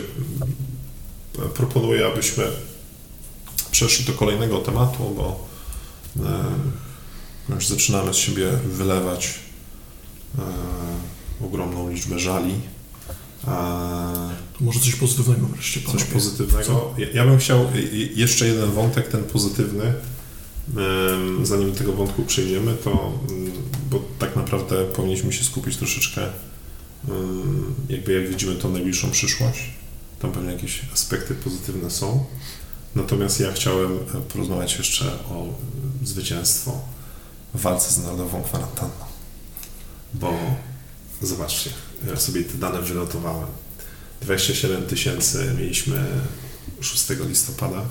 proponuję, abyśmy przeszli do kolejnego tematu, bo e, już zaczynamy z siebie wylewać e, ogromną liczbę żali. E, To może coś pozytywnego wreszcie, Coś panowie. pozytywnego. Ja, ja bym chciał jeszcze jeden wątek, ten pozytywny. Zanim do tego wątku przejdziemy, to mm, bo tak naprawdę powinniśmy się skupić troszeczkę, jakby jak widzimy tą najbliższą przyszłość. Tam pewnie jakieś aspekty pozytywne są. Natomiast ja chciałem e, porozmawiać jeszcze o zwycięstwo w walce z narodową kwarantanną. Bo zobaczcie, ja sobie te dane wynotowałem. 27 tysięcy mieliśmy 6 listopada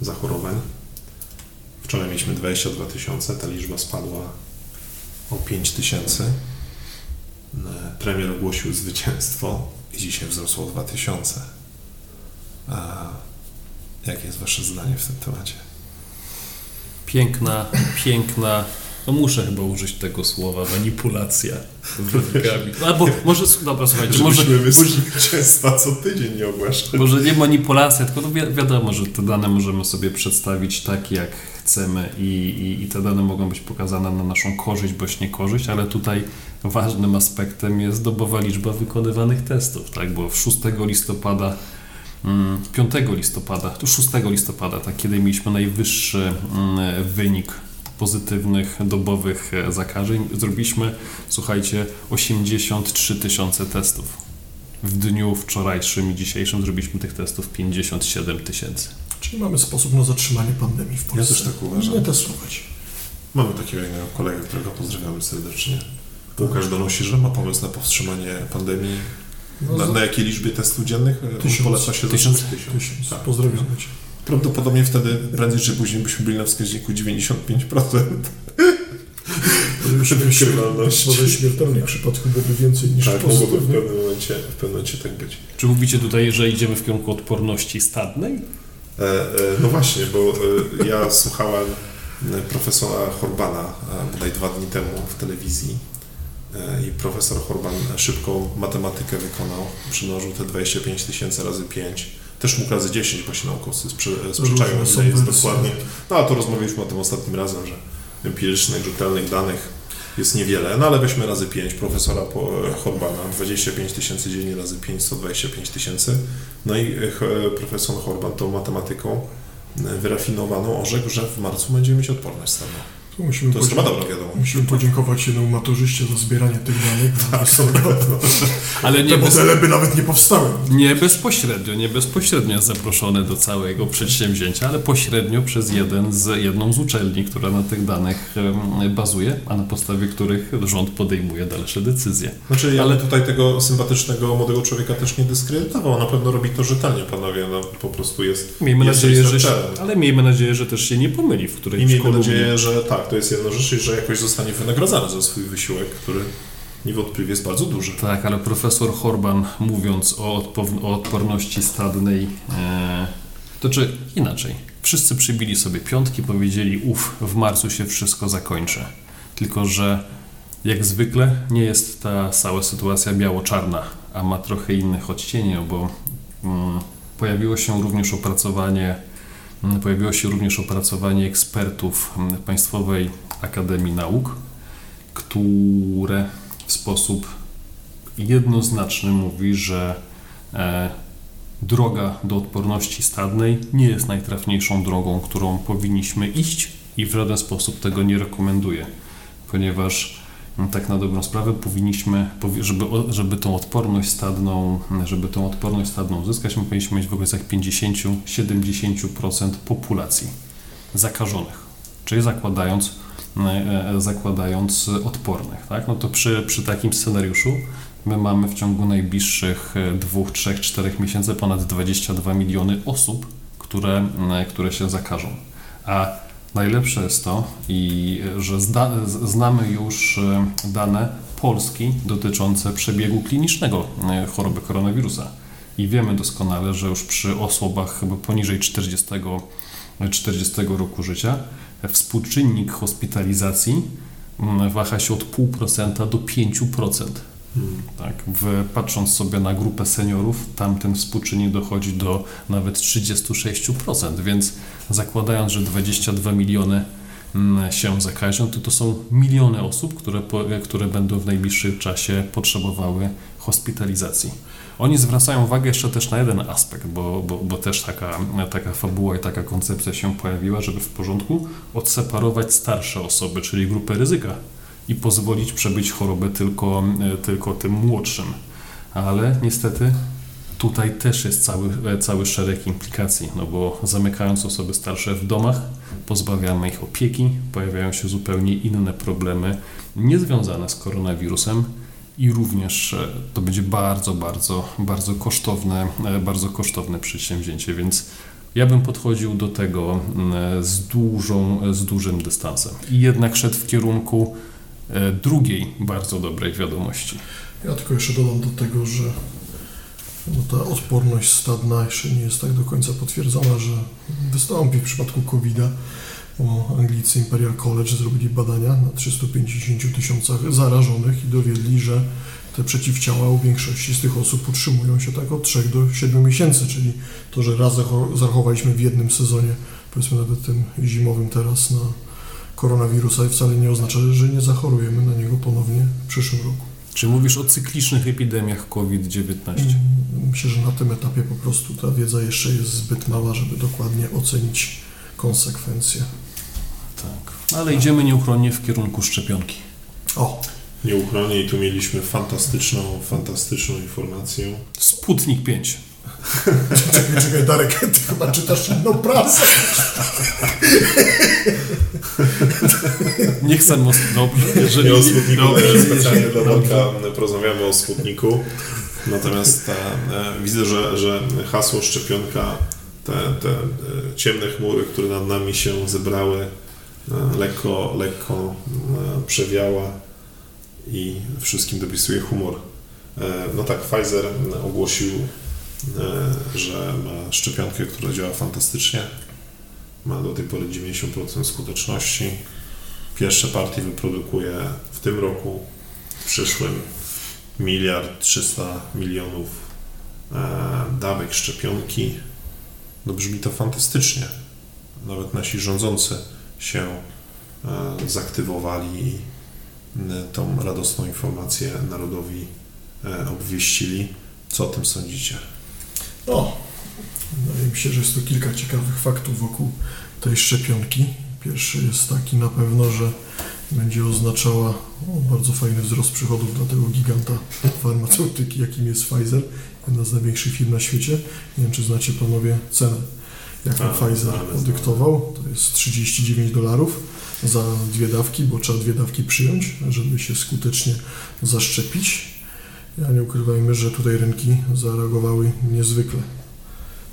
zachorowań. Wczoraj mieliśmy 22 tysiące, ta liczba spadła o 5 tysięcy. E, Premier ogłosił zwycięstwo i dzisiaj wzrosło o 2 tysiące. Jakie jest Wasze zdanie w tym temacie? Piękna, piękna, no muszę chyba użyć tego słowa, manipulacja wynikami. Albo może, dobra, słuchajcie, może, zwycięstwa co tydzień nie ogłaszali. może nie manipulacja, tylko no wi- wiadomo, że te dane możemy sobie przedstawić tak, jak chcemy i, i, i te dane mogą być pokazane na naszą korzyść bądź niekorzyść, ale tutaj ważnym aspektem jest dobowa liczba wykonywanych testów, tak, bo 6 listopada 5 listopada, to 6 listopada, tak, kiedy mieliśmy najwyższy mm, wynik pozytywnych dobowych e, zakażeń, zrobiliśmy, słuchajcie, 83 tysiące testów. W dniu wczorajszym i dzisiejszym zrobiliśmy tych testów 57 tysięcy. Czyli mamy sposób na zatrzymanie pandemii w Polsce. też tak uważam. Nie testować. Mamy takiego jednego kolegę, którego pozdrawiamy serdecznie. Łukasz donosi, że ma pomysł na powstrzymanie pandemii. No, Na, na jakiej liczbie testów dziennych? Tysiąc. Poleca się Tysiąc. tysiąc. Tysiąc. Tak. Pozdrawiamy cię. Prawdopodobnie wtedy prędzej czy później byśmy byli na wskaźniku 95%. Wykrywalność. Może śmiertelnych przypadków byłoby więcej niż Tak, mogłoby w pozytywnych. pewnym momencie, w pewnym momencie tak być. Czy mówicie tutaj, że idziemy w kierunku odporności stadnej? E, e, no właśnie, bo e, ja słuchałem profesora Horbana e, bodaj dwa dni temu w telewizji i profesor Horban szybką matematykę wykonał, przymnożył te 25 tysięcy razy 5. Też mógł razy 10, bo się naukowcy sprze- sprzeczają, ile jest dokładnie. No a to rozmawialiśmy o tym ostatnim razem, że empirycznych, rzetelnych danych jest niewiele, no ale weźmy razy 5 profesora e, Horbana, 25 tysięcy dziennie razy 5, 125 tysięcy. No i e, e, profesor Horban tą matematyką e, wyrafinowaną orzekł, że w marcu będziemy mieć odporność stanu. Tu musimy, To jest chyba podziękować- dobra wiadomość. musimy podziękować jednemu maturzyście za zbieranie tych danych. Tak, to. Ale nie, Te bez, modele by nawet nie powstały. nie bezpośrednio, nie bezpośrednio jest zaproszony do całego przedsięwzięcia, ale pośrednio przez jeden z, jedną z uczelni, która na tych danych bazuje, a na podstawie których rząd podejmuje dalsze decyzje. Znaczy, ja Ale- tutaj tego sympatycznego młodego człowieka też nie dyskredytował. Na pewno robi to rzetelnie, panowie. No, po prostu jest. Miejmy jest nadzieję, że się, ale miejmy nadzieję, że też się nie pomyli, w której I miejmy nadzieję, że tak, to jest jedna rzecz że jakoś zostanie wynagrodzony za swój wysiłek, który niewątpliwie jest bardzo duży. Tak, ale profesor Horban mówiąc o, odpo- o odporności stadnej, e, to czy inaczej, wszyscy przybili sobie piątki, powiedzieli uff, w marcu się wszystko zakończy. Tylko, że jak zwykle nie jest ta cała sytuacja biało-czarna, a ma trochę innych odcieni, bo mm, pojawiło się również opracowanie Pojawiło się również opracowanie ekspertów mm, Państwowej Akademii Nauk, które w sposób jednoznaczny mówi, że e, droga do odporności stadnej nie jest najtrafniejszą drogą, którą powinniśmy iść i w żaden sposób tego nie rekomenduje, ponieważ tak na dobrą sprawę powinniśmy, powi- żeby, żeby tą odporność stadną, żeby tą odporność stadną uzyskać, my powinniśmy mieć w okolicach 50-70% populacji zakażonych, czyli zakładając e, e, zakładając odpornych. Tak? No to przy, przy takim scenariuszu my mamy w ciągu najbliższych 2, 3, 4 miesięcy ponad 22 miliony osób, które, m, które się zakażą. A najlepsze jest to, i że zda, znamy już e, dane Polski dotyczące przebiegu klinicznego e, choroby koronawirusa. I wiemy doskonale, że już przy osobach chyba poniżej 40, 40 roku życia współczynnik hospitalizacji mm, waha się od 0,5% do 5%. Tak? W, patrząc sobie na grupę seniorów, tam ten współczynnik dochodzi do nawet 36%, więc zakładając, że 22 miliony mm, się zakażą, to to są miliony osób, które, które będą w najbliższym czasie potrzebowały hospitalizacji. Oni zwracają uwagę jeszcze też na jeden aspekt, bo, bo, bo też taka, taka fabuła i taka koncepcja się pojawiła, żeby w porządku odseparować starsze osoby, czyli grupę ryzyka i pozwolić przebyć chorobę tylko, tylko tym młodszym. Ale niestety tutaj też jest cały, cały szereg implikacji, no bo zamykając osoby starsze w domach, pozbawiamy ich opieki, pojawiają się zupełnie inne problemy niezwiązane z koronawirusem i również e, to będzie bardzo, bardzo, bardzo kosztowne, e, bardzo kosztowne przedsięwzięcie, więc ja bym podchodził do tego mm, z, dużą, z dużym dystansem i jednak szedł w kierunku e, drugiej bardzo dobrej wiadomości. Ja tylko jeszcze dodam do tego, że no ta odporność stadna jeszcze nie jest tak do końca potwierdzona, że wystąpi w przypadku COVID-a. Bo Anglicy Imperial College zrobili badania na 350 tysiącach zarażonych i dowiedli, że te przeciwciała u większości z tych osób utrzymują się tak od 3 do 7 miesięcy, czyli to, że raz zachowaliśmy w jednym sezonie, powiedzmy nawet tym zimowym teraz na koronawirusa wcale nie oznacza, że nie zachorujemy na niego ponownie w przyszłym roku. Czy mówisz o cyklicznych epidemiach COVID-19? Myślę, że na tym etapie po prostu ta wiedza jeszcze jest zbyt mała, żeby dokładnie ocenić konsekwencje. Tak, ale idziemy nieuchronnie w kierunku szczepionki. O! Nieuchronnie i tu mieliśmy fantastyczną, fantastyczną informację. Sputnik 5. czekaj, czekaj, Darek, ty chyba czytasz inną prasę. Nie chcę most... Dobrze, jeżeli... Nie o Sputniku, dobrze, specjalnie dla Darka porozmawiamy o Sputniku. Natomiast ta, e, widzę, że, że hasło szczepionka, te, te e, ciemne chmury, które nad nami się zebrały, e, lekko, lekko przewiała i wszystkim dopisuje humor. No tak, Pfizer ogłosił, że ma szczepionkę, która działa fantastycznie. Ma do tej pory 90% skuteczności. Pierwsze partie wyprodukuje w tym roku, w przyszłym miliard 300 milionów dawek szczepionki. No brzmi to fantastycznie. Nawet nasi rządzący się zaktywowali i tą radosną informację narodowi obwieścili. Co o tym sądzicie? No, wydaje mi się, że jest tu kilka ciekawych faktów wokół tej szczepionki. Pierwszy jest taki na pewno, że będzie oznaczała o, bardzo fajny wzrost przychodów dla tego giganta farmaceutyki, jakim jest Pfizer, jedna z największych firm na świecie. Nie wiem, czy znacie panowie cenę, jaką A, Pfizer podyktował. To jest 39 dolarów za dwie dawki, bo trzeba dwie dawki przyjąć, żeby się skutecznie zaszczepić. Ja nie ukrywajmy, że tutaj rynki zareagowały niezwykle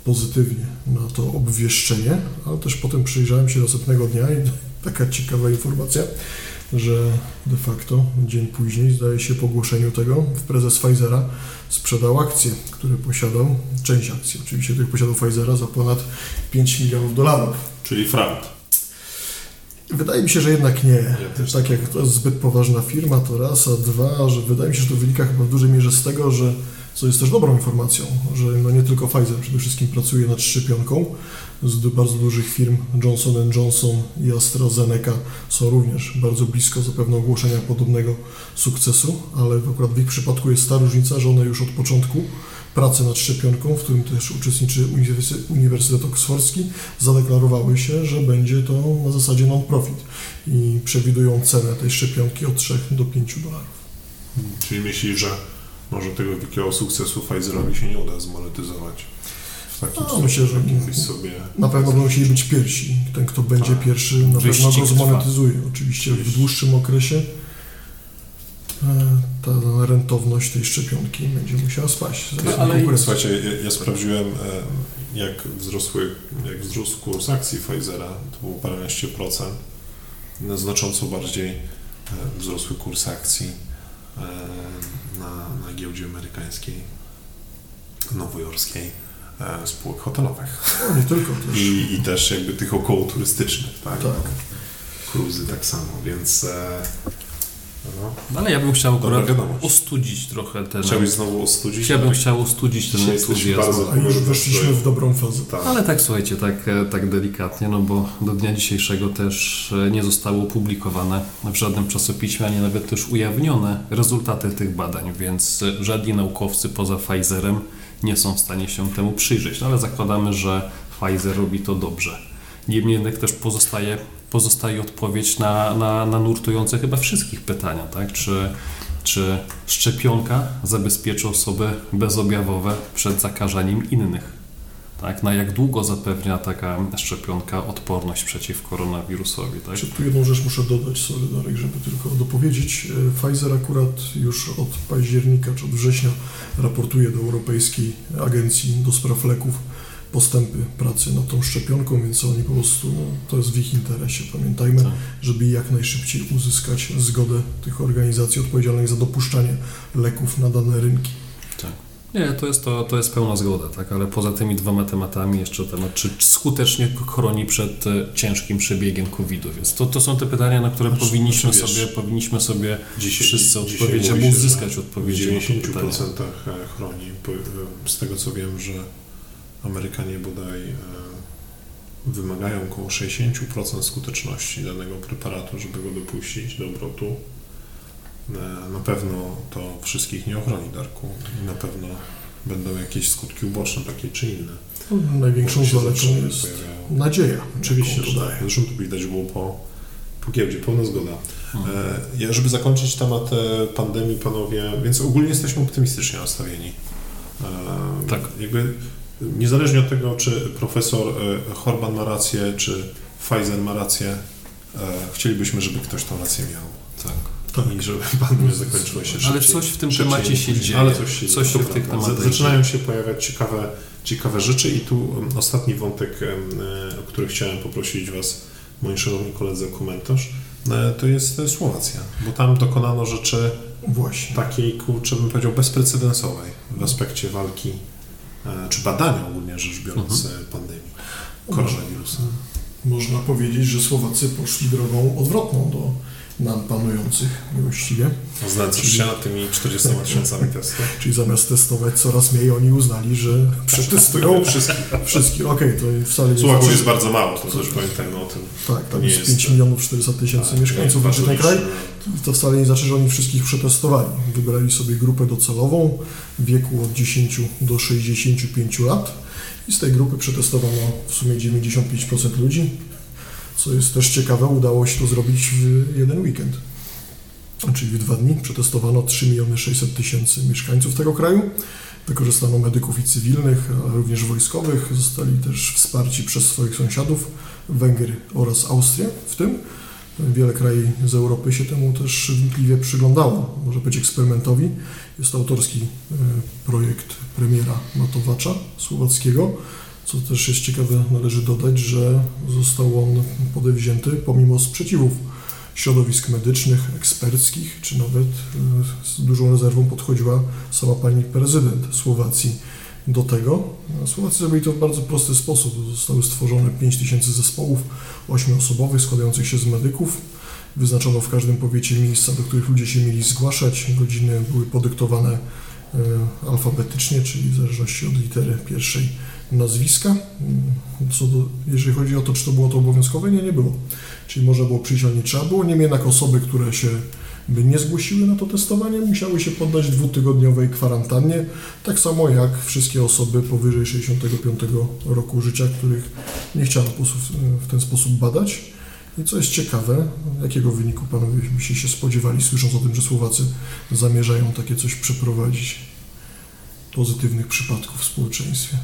pozytywnie na to obwieszczenie, ale też potem przyjrzałem się następnego dnia i taka ciekawa informacja, że de facto dzień później, zdaje się po ogłoszeniu tego, prezes Pfizera sprzedał akcje, które posiadał, część akcji oczywiście, których posiadał Pfizera za ponad 5 milionów dolarów. Czyli frank. Wydaje mi się, że jednak nie. Ja tak jak to jest zbyt poważna firma, to raz, a dwa, że wydaje mi się, że to wynika chyba w dużej mierze z tego, że co jest też dobrą informacją, że no nie tylko Pfizer przede wszystkim pracuje nad szczepionką, z bardzo dużych firm Johnson Johnson i AstraZeneca są również bardzo blisko zapewne ogłoszenia podobnego sukcesu, ale akurat w ich przypadku jest ta różnica, że one już od początku pracy nad szczepionką, w którym też uczestniczy Uniwersytet Oksfordzki, zadeklarowały się, że będzie to na zasadzie non-profit i przewidują cenę tej szczepionki od 3 do 5 dolarów. Czyli myślisz, że może tego wielkiego sukcesu Pfizerowi się nie uda zmonetyzować? no, myślę, że sobie... na pewno będą musieli być pierwsi. Ten, kto będzie tak. pierwszy, na pewno go zmonetyzuje. Oczywiście w dłuższym okresie ta rentowność tej szczepionki będzie musiała spaść. No, ale słuchajcie, ja, ja, sprawdziłem, e, jak, wzrosły, jak wzrósł kurs akcji Pfizera, to było paręnaście procent. Znacząco bardziej e, wzrosły kurs akcji na, na giełdzie amerykańskiej, nowojorskiej E, spółek hotelowych. No, nie tylko też. I, I też jakby tych około turystycznych, tak? tak. Cruzy tak samo, więc e, No. Ale ja bym chciał Dobra akurat wiadomość. ostudzić trochę ten... Chciałbyś znowu ostudzić? Ja bym chciał ostudzić ten Dzisiaj entuzjazm. bardzo- A już weszliśmy w dobrą fazę. Tak. Ale tak słuchajcie, tak, e, tak delikatnie, no bo do dnia dzisiejszego też e, nie zostały opublikowane w żadnym czasopiśmie, ani nawet też ujawnione rezultaty tych badań, więc e, żadni naukowcy poza Pfizerem nie są w stanie się temu przyjrzeć. No ale zakładamy, że Pfizer robi to dobrze. Niemniej jednak też pozostaje, pozostaje odpowiedź na, na, na nurtujące chyba wszystkich pytania, tak? Czy, czy szczepionka zabezpieczy osoby bezobjawowe przed zakażeniem innych? Tak, na jak długo zapewnia taka szczepionka odporność przeciw koronawirusowi, tak? Czy tu jedną rzecz muszę dodać, sorry Darek, żeby tylko dopowiedzieć. E, Pfizer akurat już od października czy od września raportuje do Europejskiej Agencji do Spraw Leków postępy pracy nad tą szczepionką, więc oni po prostu, no, to jest w ich interesie, pamiętajmy, Tak. żeby jak najszybciej uzyskać zgodę tych organizacji odpowiedzialnych za dopuszczanie leków na dane rynki. Nie, to jest, to, to jest pełna zgoda, tak, ale poza tymi dwoma tematami jeszcze temat, czy, czy skutecznie chroni przed e, ciężkim przebiegiem COVID-u, więc to, to są te pytania, na które Znaczy, powinniśmy, znaczy, wiesz, sobie, powinniśmy sobie Dzisiaj, wszyscy odpowiedzieć, albo uzyskać W odpowiedzi pytania. 90% chroni. Po- Z tego co wiem, że Amerykanie bodaj e, wymagają około 60% skuteczności danego preparatu, żeby go dopuścić do obrotu. E, Na pewno to wszystkich nie ochroni, Darku. I na pewno będą jakieś skutki uboczne, takie czy inne. No, Największą One się zaletą jest pojawiają. nadzieja. Oczywiście, że to tak. daje. Zresztą to widać było po, po giełdzie, pełna zgoda. Mhm. E, Ja, żeby zakończyć temat pandemii, panowie, więc ogólnie jesteśmy optymistycznie nastawieni. E, Tak. Jakby niezależnie od tego, czy profesor e, Horban ma rację, czy Pfizer ma rację, e, chcielibyśmy, żeby ktoś tą rację miał. Tak. Tak. I żeby pandemia zakończyła się szybciej. Ale coś w tym temacie się dzieje. Ale coś się Coś dzieje. się w tych tematach Zaczynają się pojawiać ciekawe, ciekawe rzeczy i tu um, ostatni wątek, e, o który chciałem poprosić Was, moi szanowni koledzy, o komentarz, to jest Słowacja, bo tam dokonano rzeczy Właśnie. takiej, kurczę, bym powiedział, bezprecedensowej w aspekcie walki, czy badania ogólnie rzecz biorąc Mhm. e, pandemii koronawirusa. Można powiedzieć, że Słowacy poszli drogą odwrotną do nam panujących właściwie. Znęcasz się nad tymi 40 tysiącami testów? Czyli zamiast testować coraz mniej, oni uznali, że przetestują Wszystkich. wszystkich. Okej, to wcale nie Słowaków znaczy, jest bardzo mało, to też pamiętajmy o tym. Tak, tam jest jest- 5 milionów 400 tysięcy Tak, mieszkańców, znaczy ten kraj. liczny. To wcale nie znaczy, że oni wszystkich przetestowali. Wybrali sobie grupę docelową w wieku od 10 do 65 lat i z tej grupy przetestowano w sumie 95% ludzi. Co jest też ciekawe, udało się to zrobić w jeden weekend. Czyli w dwa dni przetestowano 3 miliony 600 tysięcy mieszkańców tego kraju. Wykorzystano medyków i cywilnych, ale również wojskowych. Zostali też wsparci przez swoich sąsiadów, Węgry oraz Austrię w tym. Wiele krajów z Europy się temu też wnikliwie przyglądało, może być eksperymentowi. Jest to autorski e, projekt premiera Matowacza słowackiego. Co też jest ciekawe, należy dodać, że został on podejęty pomimo sprzeciwów środowisk medycznych, eksperckich, czy nawet e, z dużą rezerwą podchodziła sama pani prezydent Słowacji do tego. Słowacy zrobili to w bardzo prosty sposób. Zostały stworzone 5 tysięcy zespołów ośmioosobowych składających się z medyków. Wyznaczono w każdym powiecie miejsca, do których ludzie się mieli zgłaszać. Godziny były podyktowane e, alfabetycznie, czyli w zależności od litery pierwszej nazwiska. Co do, jeżeli chodzi o to, czy to było to obowiązkowe, nie, nie było. Czyli można było przyjść, ale nie trzeba było. Niemniej jednak osoby, które się by nie zgłosiły na to testowanie, musiały się poddać dwutygodniowej kwarantannie, tak samo jak wszystkie osoby powyżej 65 roku życia, których nie chciano w ten sposób badać. I co jest ciekawe, jakiego wyniku panowie byście się spodziewali, słysząc o tym, że Słowacy zamierzają takie coś przeprowadzić? Pozytywnych przypadków w społeczeństwie.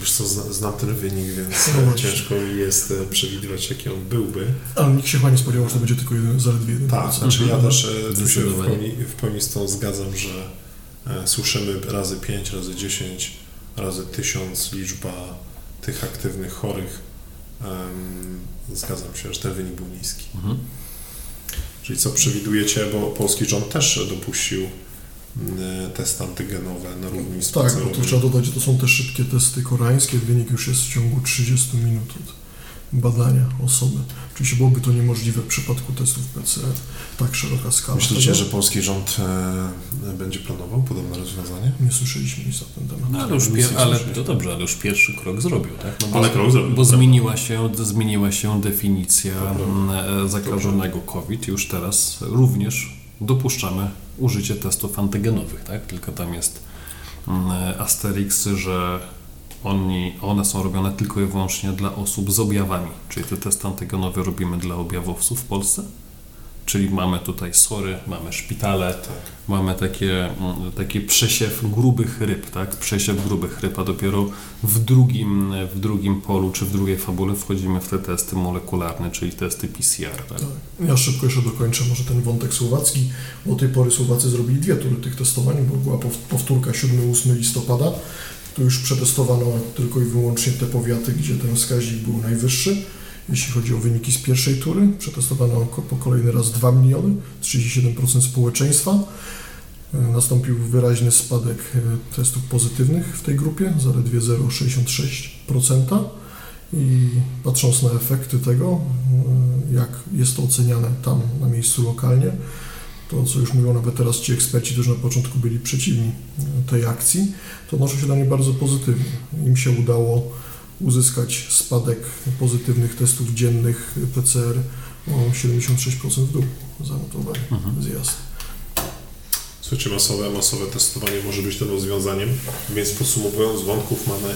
Wiesz co, zna, znam ten wynik, więc No ciężko mi jest e, przewidywać, jaki on byłby. Ale nikt się chyba nie spodziewał, że to będzie tylko jeden, zaledwie jeden Tak, znaczy ja też e, tu się w pełni, w pełni z tą zgadzam, że e, słyszymy razy 5, razy 10, razy 1000 liczba tych aktywnych chorych. Em, zgadzam się, że ten wynik był niski. Mhm. Czyli co przewidujecie, bo polski rząd też dopuścił testy antygenowe na równi Tak, bo to trzeba dodać, że to są te szybkie testy koreańskie. Wynik już jest w ciągu 30 minut od badania osoby. Oczywiście byłoby to niemożliwe w przypadku testów PCR, tak szeroka skala. Myślicie, tego. że polski rząd e, będzie planował podobne rozwiązanie? Nie słyszeliśmy nic na ten temat. No, ale już pier- ale to dobrze, ale już pierwszy krok zrobił, tak? No bo, Ale krok zrobił, Bo zmieniła się, zmieniła się definicja Dobra. mm, e, zakażonego COVID. Już teraz również dopuszczamy użycie testów antygenowych, tak? Tylko tam jest mm, asterix, że oni, one są robione tylko i wyłącznie dla osób z objawami. Czyli te testy antygenowe robimy dla objawowców w Polsce. Czyli mamy tutaj sory, mamy szpitale, Tak. mamy takie, mm, taki przesiew grubych ryb, tak? Przesiew grubych ryb, a dopiero w drugim, w drugim polu czy w drugiej fabule wchodzimy w te testy molekularne, czyli testy PCR, tak? Tak. Ja szybko jeszcze dokończę może ten wątek słowacki. Do tej pory Słowacy zrobili dwie tury tych testowań, bo była pow- powtórka 7-8 listopada. Tu już przetestowano tylko i wyłącznie te powiaty, gdzie ten wskaźnik był najwyższy. Jeśli chodzi o wyniki z pierwszej tury, przetestowano po kolejny raz 2 miliony, 37% społeczeństwa. E, Nastąpił wyraźny spadek e, testów pozytywnych w tej grupie, zaledwie 0,66%. I patrząc na efekty tego, y, jak jest to oceniane tam na miejscu lokalnie, to co już mówią nawet teraz ci eksperci, którzy na początku byli przeciwni tej akcji, to odnoszą się dla niej bardzo pozytywnie. Im się udało uzyskać spadek pozytywnych testów dziennych PCR o 76% w dół zanotowali Mhm. zjazd. Słuchajcie, masowe, masowe testowanie może być tym rozwiązaniem, więc podsumowując, wątków mamy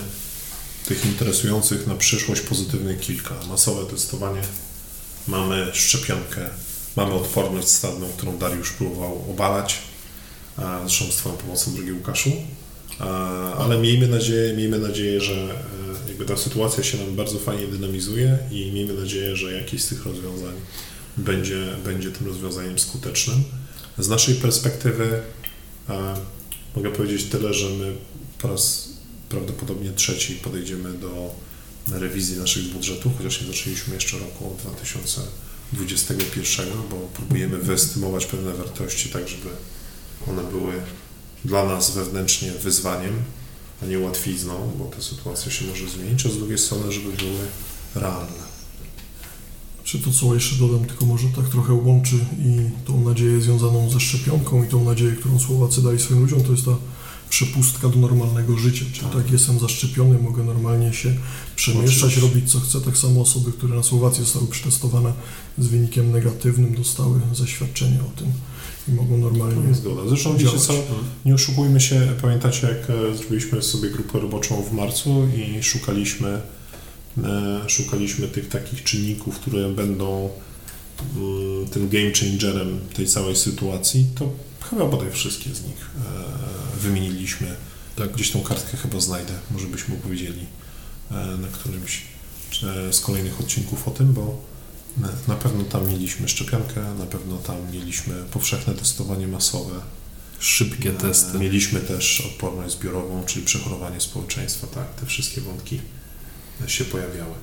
tych interesujących na przyszłość pozytywnych kilka. Masowe testowanie, mamy szczepionkę, mamy odporność stadną, którą Dariusz próbował obalać, zresztą z Twoją pomocą, drogi Łukaszu. Ale miejmy nadzieję, miejmy nadzieję, że e, jakby ta sytuacja się nam bardzo fajnie dynamizuje i miejmy nadzieję, że jakieś z tych rozwiązań będzie, będzie tym rozwiązaniem skutecznym. Z naszej perspektywy e, mogę powiedzieć tyle, że my po raz prawdopodobnie trzeci podejdziemy do rewizji naszych budżetów, chociaż nie zaczęliśmy jeszcze roku 2021, bo próbujemy wyestymować pewne wartości tak, żeby one były dla nas wewnętrznie wyzwaniem, a nie łatwizną, bo ta sytuacja się może zmienić, a z drugiej strony, żeby były realne. Czy to, co jeszcze dodam, tylko może tak trochę łączy i tą nadzieję związaną ze szczepionką i tą nadzieję, którą Słowacy dali swoim ludziom, to jest ta przepustka do normalnego życia. Czyli Tak. tak, jestem zaszczepiony, mogę normalnie się przemieszczać, Oczywiście. robić co chcę. Tak samo osoby, które na Słowacji zostały przetestowane z wynikiem negatywnym, dostały zaświadczenie o tym i mogą normalnie Zgoda. Zresztą wiecie co, nie oszukujmy się, pamiętacie jak e, zrobiliśmy sobie grupę roboczą w marcu i szukaliśmy, e, szukaliśmy tych takich czynników, które będą mm, tym game changerem tej całej sytuacji, to chyba bodaj wszystkie z nich e, wymieniliśmy. Tak. Gdzieś tą kartkę chyba znajdę, może byśmy opowiedzieli na którymś z kolejnych odcinków o tym, bo na- pewno tam mieliśmy szczepionkę, na pewno tam mieliśmy powszechne testowanie masowe, Szybkie testy. Mieliśmy też odporność zbiorową, czyli przechorowanie społeczeństwa, tak, te wszystkie wątki się pojawiały.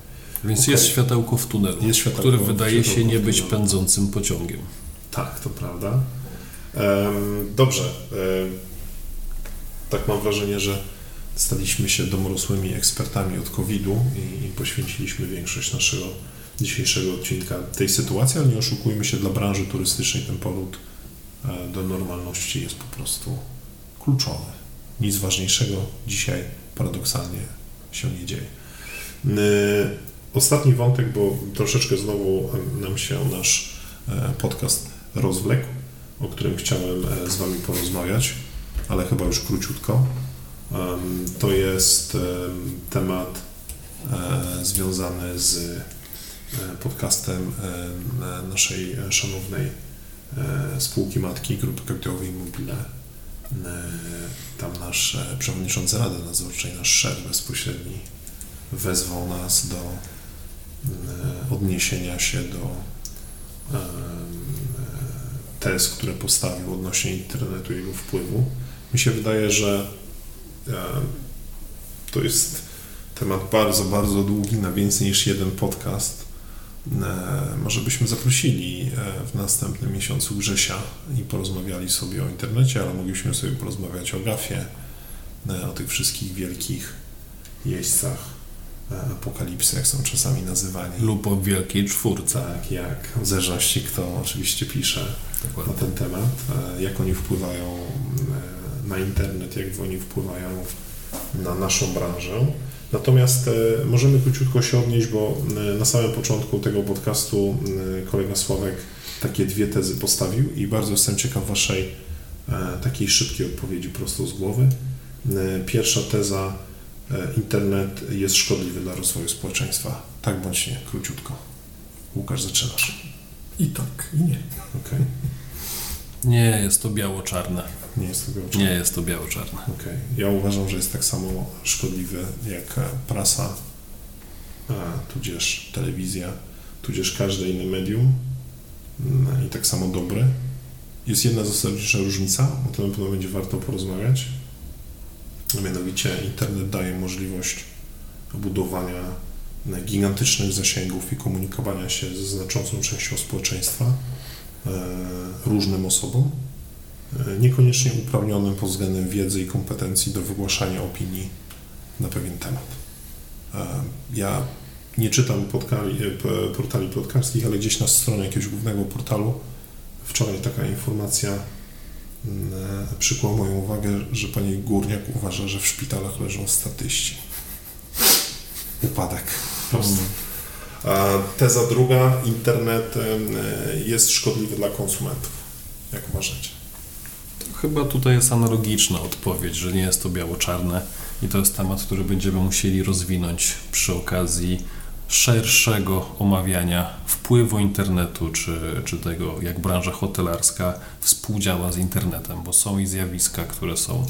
Więc Okej. jest światełko w tunelu, Jest światełko- które wydaje się nie być pędzącym pociągiem. Tak, to prawda. Dobrze. Tak mam wrażenie, że staliśmy się domorosłymi ekspertami od COVID-u i poświęciliśmy większość naszego dzisiejszego odcinka tej sytuacji, ale nie oszukujmy się, dla branży turystycznej ten powrót e, do normalności jest po prostu kluczowy. Nic ważniejszego dzisiaj paradoksalnie się nie dzieje. N- Ostatni wątek, bo troszeczkę znowu em, nam się nasz e, podcast rozwlekł, o którym chciałem e, z Wami porozmawiać, ale chyba już króciutko. To jest em, temat e, związany z e, podcastem e, naszej e, szanownej e, spółki matki Grupy Kapitałowej Immobile. E, Tam nasz e, przewodniczący Rady Nadzorczej, nasz szef bezpośredni wezwał nas do e, odniesienia się do e, tez, które postawił odnośnie internetu i jego wpływu. Mi się wydaje, że e, to jest temat bardzo, bardzo długi, na więcej niż jeden podcast. E, Może byśmy zaprosili e, w następnym miesiącu Grzesia i porozmawiali sobie o internecie, ale mogliśmy sobie porozmawiać o grafie, e, o tych wszystkich wielkich jeźdźcach apokalipsy, jak są czasami nazywani. Lub o Wielkiej Czwórce. Tak, jak, w zależności kto oczywiście pisze na Dokładnie. ten temat, jak oni wpływają na internet, jak oni wpływają na naszą branżę. Natomiast e, możemy króciutko się odnieść, bo e, na samym początku tego podcastu e, kolega Sławek takie dwie tezy postawił i bardzo jestem ciekaw Waszej takiej szybkiej odpowiedzi prosto z głowy. Pierwsza teza, internet jest szkodliwy dla rozwoju społeczeństwa. Tak bądź nie, króciutko. Łukasz, zaczynasz. I tak, i nie. Okej. Nie jest to biało-czarne. Nie jest tego Nie oczywiste. jest to biało-czarne. Okej. Ja uważam, że jest tak samo szkodliwy jak prasa, tudzież telewizja, tudzież każde inne medium Mm, i tak samo dobre. Jest jedna zasadnicza różnica, o tym na pewno będzie warto porozmawiać. A mianowicie internet daje możliwość budowania gigantycznych zasięgów i komunikowania się ze znaczącą częścią społeczeństwa, e, różnym osobom, niekoniecznie uprawnionym pod względem wiedzy i kompetencji do wygłaszania opinii na pewien temat. E, Ja nie czytam podkali, e, portali plotkarskich, ale gdzieś na stronie jakiegoś głównego portalu wczoraj taka informacja mm, e, przykuła moją uwagę, że pani Górniak uważa, że w szpitalach leżą statyści. Upadek. Prostu. A teza druga, internet e, jest szkodliwy dla konsumentów. Jak uważacie? Chyba tutaj jest analogiczna odpowiedź, że nie jest to biało-czarne i to jest temat, który będziemy musieli rozwinąć przy okazji szerszego omawiania wpływu internetu, czy, czy tego, jak branża hotelarska współdziała z internetem, bo są i zjawiska, które są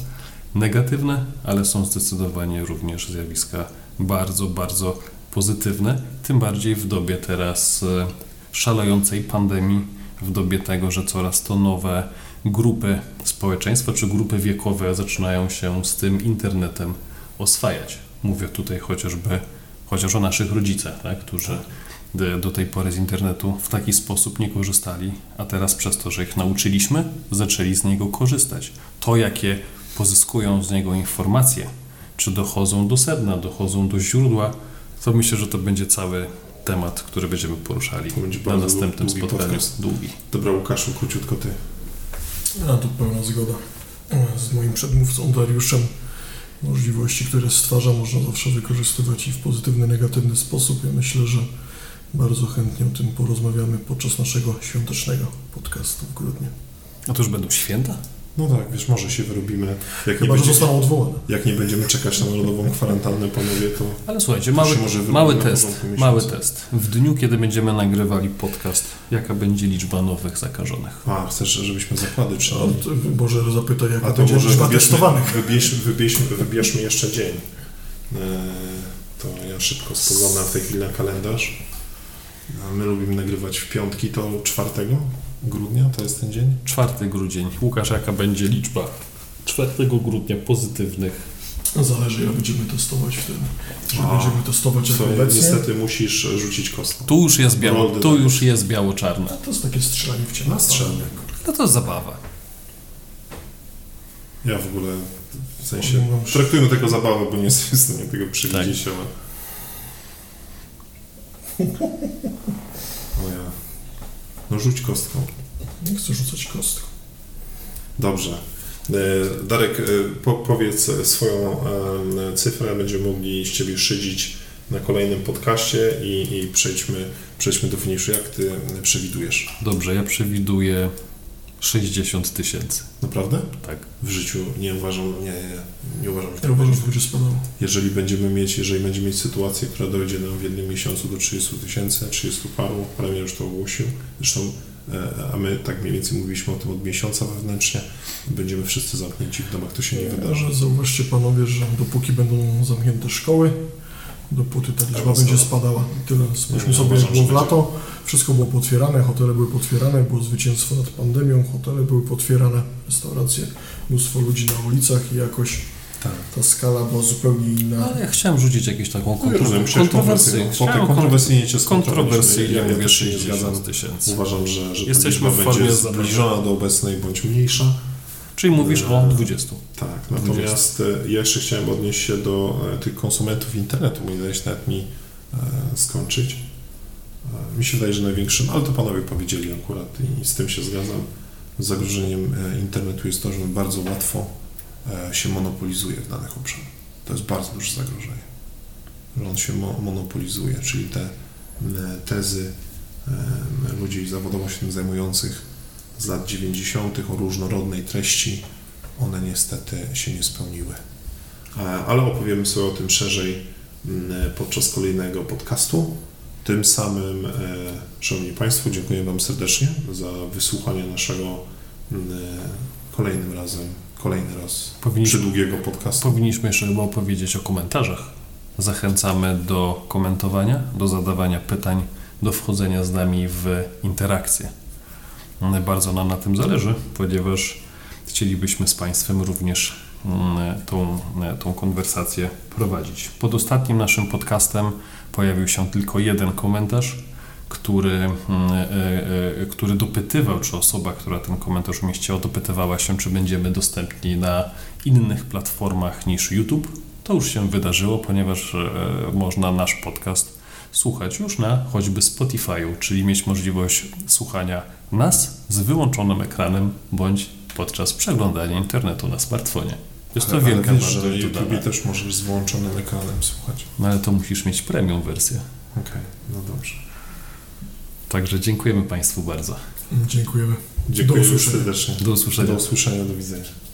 negatywne, ale są zdecydowanie również zjawiska bardzo, bardzo pozytywne, tym bardziej w dobie teraz e, szalejącej pandemii, w dobie tego, że coraz to nowe grupy społeczeństwa czy grupy wiekowe zaczynają się z tym internetem oswajać. Mówię tutaj chociażby chociaż o naszych rodzicach, tak, którzy do, tej pory z internetu w taki sposób nie korzystali, a teraz przez to, że ich nauczyliśmy, zaczęli z niego korzystać. To, jakie pozyskują z niego informacje, czy dochodzą do sedna, dochodzą do źródła, to myślę, że to będzie cały temat, który będziemy poruszali na następnym długi spotkaniu. podcast. Długi. Dobra, Łukaszu, króciutko ty. A tu pełna zgoda z moim przedmówcą Dariuszem. Możliwości, które stwarza, można zawsze wykorzystywać i w pozytywny, negatywny sposób. Ja myślę, że bardzo chętnie o tym porozmawiamy podczas naszego świątecznego podcastu w grudniu. A to już będą święta? No tak, wiesz, może się wyrobimy. Jak nie, Chyba, będzie, zostaną odwołane. jak nie będziemy czekać na narodową kwarantannę, panowie, to Ale słuchajcie, To mały, mały test, mały test. W dniu, kiedy będziemy nagrywali podcast, jaka będzie liczba nowych zakażonych? A, chcesz, żebyśmy zakłady A trzymali? to Boże zapytaj, jak A to będzie może liczba wybierzmy, testowanych. wybierz, wybierzmy, wybierzmy jeszcze dzień. Eee, To ja szybko spoglądam w tej chwili na kalendarz. A My lubimy nagrywać w piątki, to 4 grudnia to jest ten dzień? 4 grudzień. Łukasz, jaka będzie liczba 4 grudnia pozytywnych? Zależy, jak będziemy testować wtedy. Czy A, będziemy testować jak obecnie, niestety musisz rzucić kostką. Tu już jest biało, Roldy tu już jest biało-czarne. to jest takie strzelanie w ciemno. Na strzelnie. No to zabawa. Ja w ogóle, w sensie, No, traktujmy tego zabawę, bo nie jestem w stanie tego przewidzieć, Tak. ale... O ja. No rzuć kostką. Nie chcę rzucać kostką. Dobrze. E, Darek, e, po, powiedz swoją e, cyfrę, będziemy mogli z Ciebie szydzić na kolejnym podcaście i, i przejdźmy, przejdźmy do finiszu. Jak Ty przewidujesz? Dobrze, ja przewiduję 60 tysięcy. Naprawdę? Tak. W życiu nie uważam, nie, nie, nie uważam, że Ja tak uważam, będzie. spadało. Jeżeli będziemy mieć, jeżeli będziemy mieć sytuację, która dojdzie nam w jednym miesiącu do 30 tysięcy, 30 paru, premier już to ogłosił, zresztą, e, a my tak mniej więcej mówiliśmy o tym od miesiąca wewnętrznie, będziemy wszyscy zamknięci w domach, to się nie wydarzy. Że zauważcie panowie, że dopóki będą zamknięte szkoły, dopóty ta liczba Tak, będzie no. spadała. I tyle. Spójrzmy sobie, jak było w lato, wszystko było potwierane, hotele były potwierane, było zwycięstwo nad pandemią, hotele były potwierane, restauracje, mnóstwo ludzi na ulicach i jakoś Tak. ta skala była zupełnie inna. Ale ja chciałem rzucić jakąś taką No, rozumiem, kontro- kontrowersyjną kwotę. chciałem Kontrowersyjnie cię kontrowersyjnie Ja, mówię też się nie 60 zgadzam. tysięcy. Uważam, że, że ta Jesteśmy liczba w formie będzie zbliżona do obecnej bądź mniejsza. Czyli mówisz o 20. Tak, natomiast e, ja jeszcze chciałem odnieść się do e, tych konsumentów internetu, bo nie nawet mi e, skończyć. E, mi się wydaje, że największym, ale to panowie powiedzieli akurat i z tym się zgadzam, zagrożeniem e, internetu jest to, że on bardzo łatwo e, się monopolizuje w danych obszarach. To jest bardzo duże zagrożenie. Że on się mo- monopolizuje, czyli te tezy e, ludzi zawodowo się tym zajmujących z lat 90. o różnorodnej treści, one niestety się nie spełniły. Ale opowiemy sobie o tym szerzej m, podczas kolejnego podcastu. Tym samym, e, Szanowni Państwo, dziękuję Wam serdecznie za wysłuchanie naszego m, kolejnym razem, kolejny raz Powinniśmy, przydługiego podcastu. powinniśmy jeszcze chyba opowiedzieć o komentarzach. Zachęcamy do komentowania, do zadawania pytań, do wchodzenia z nami w interakcję. Bardzo nam na tym zależy, ponieważ chcielibyśmy z Państwem również mm, tą, tą konwersację prowadzić. Pod ostatnim naszym podcastem pojawił się tylko jeden komentarz, który, mm, e, e, który dopytywał, czy osoba, która ten komentarz umieściła, dopytywała się, czy będziemy dostępni na innych platformach niż YouTube. To już się wydarzyło, ponieważ e, można nasz podcast słuchać już na choćby Spotify'u, czyli mieć możliwość słuchania nas z wyłączonym ekranem bądź podczas przeglądania internetu na smartfonie. Jest to ale, ale wielka wiesz, że dodana. też możesz z wyłączonym ekranem słuchać. No ale to musisz mieć premium wersję. Okej, no dobrze. Także dziękujemy Państwu bardzo. Dziękujemy. Dziękuję usłyszenia. serdecznie. Do usłyszenia. Do usłyszenia, do widzenia.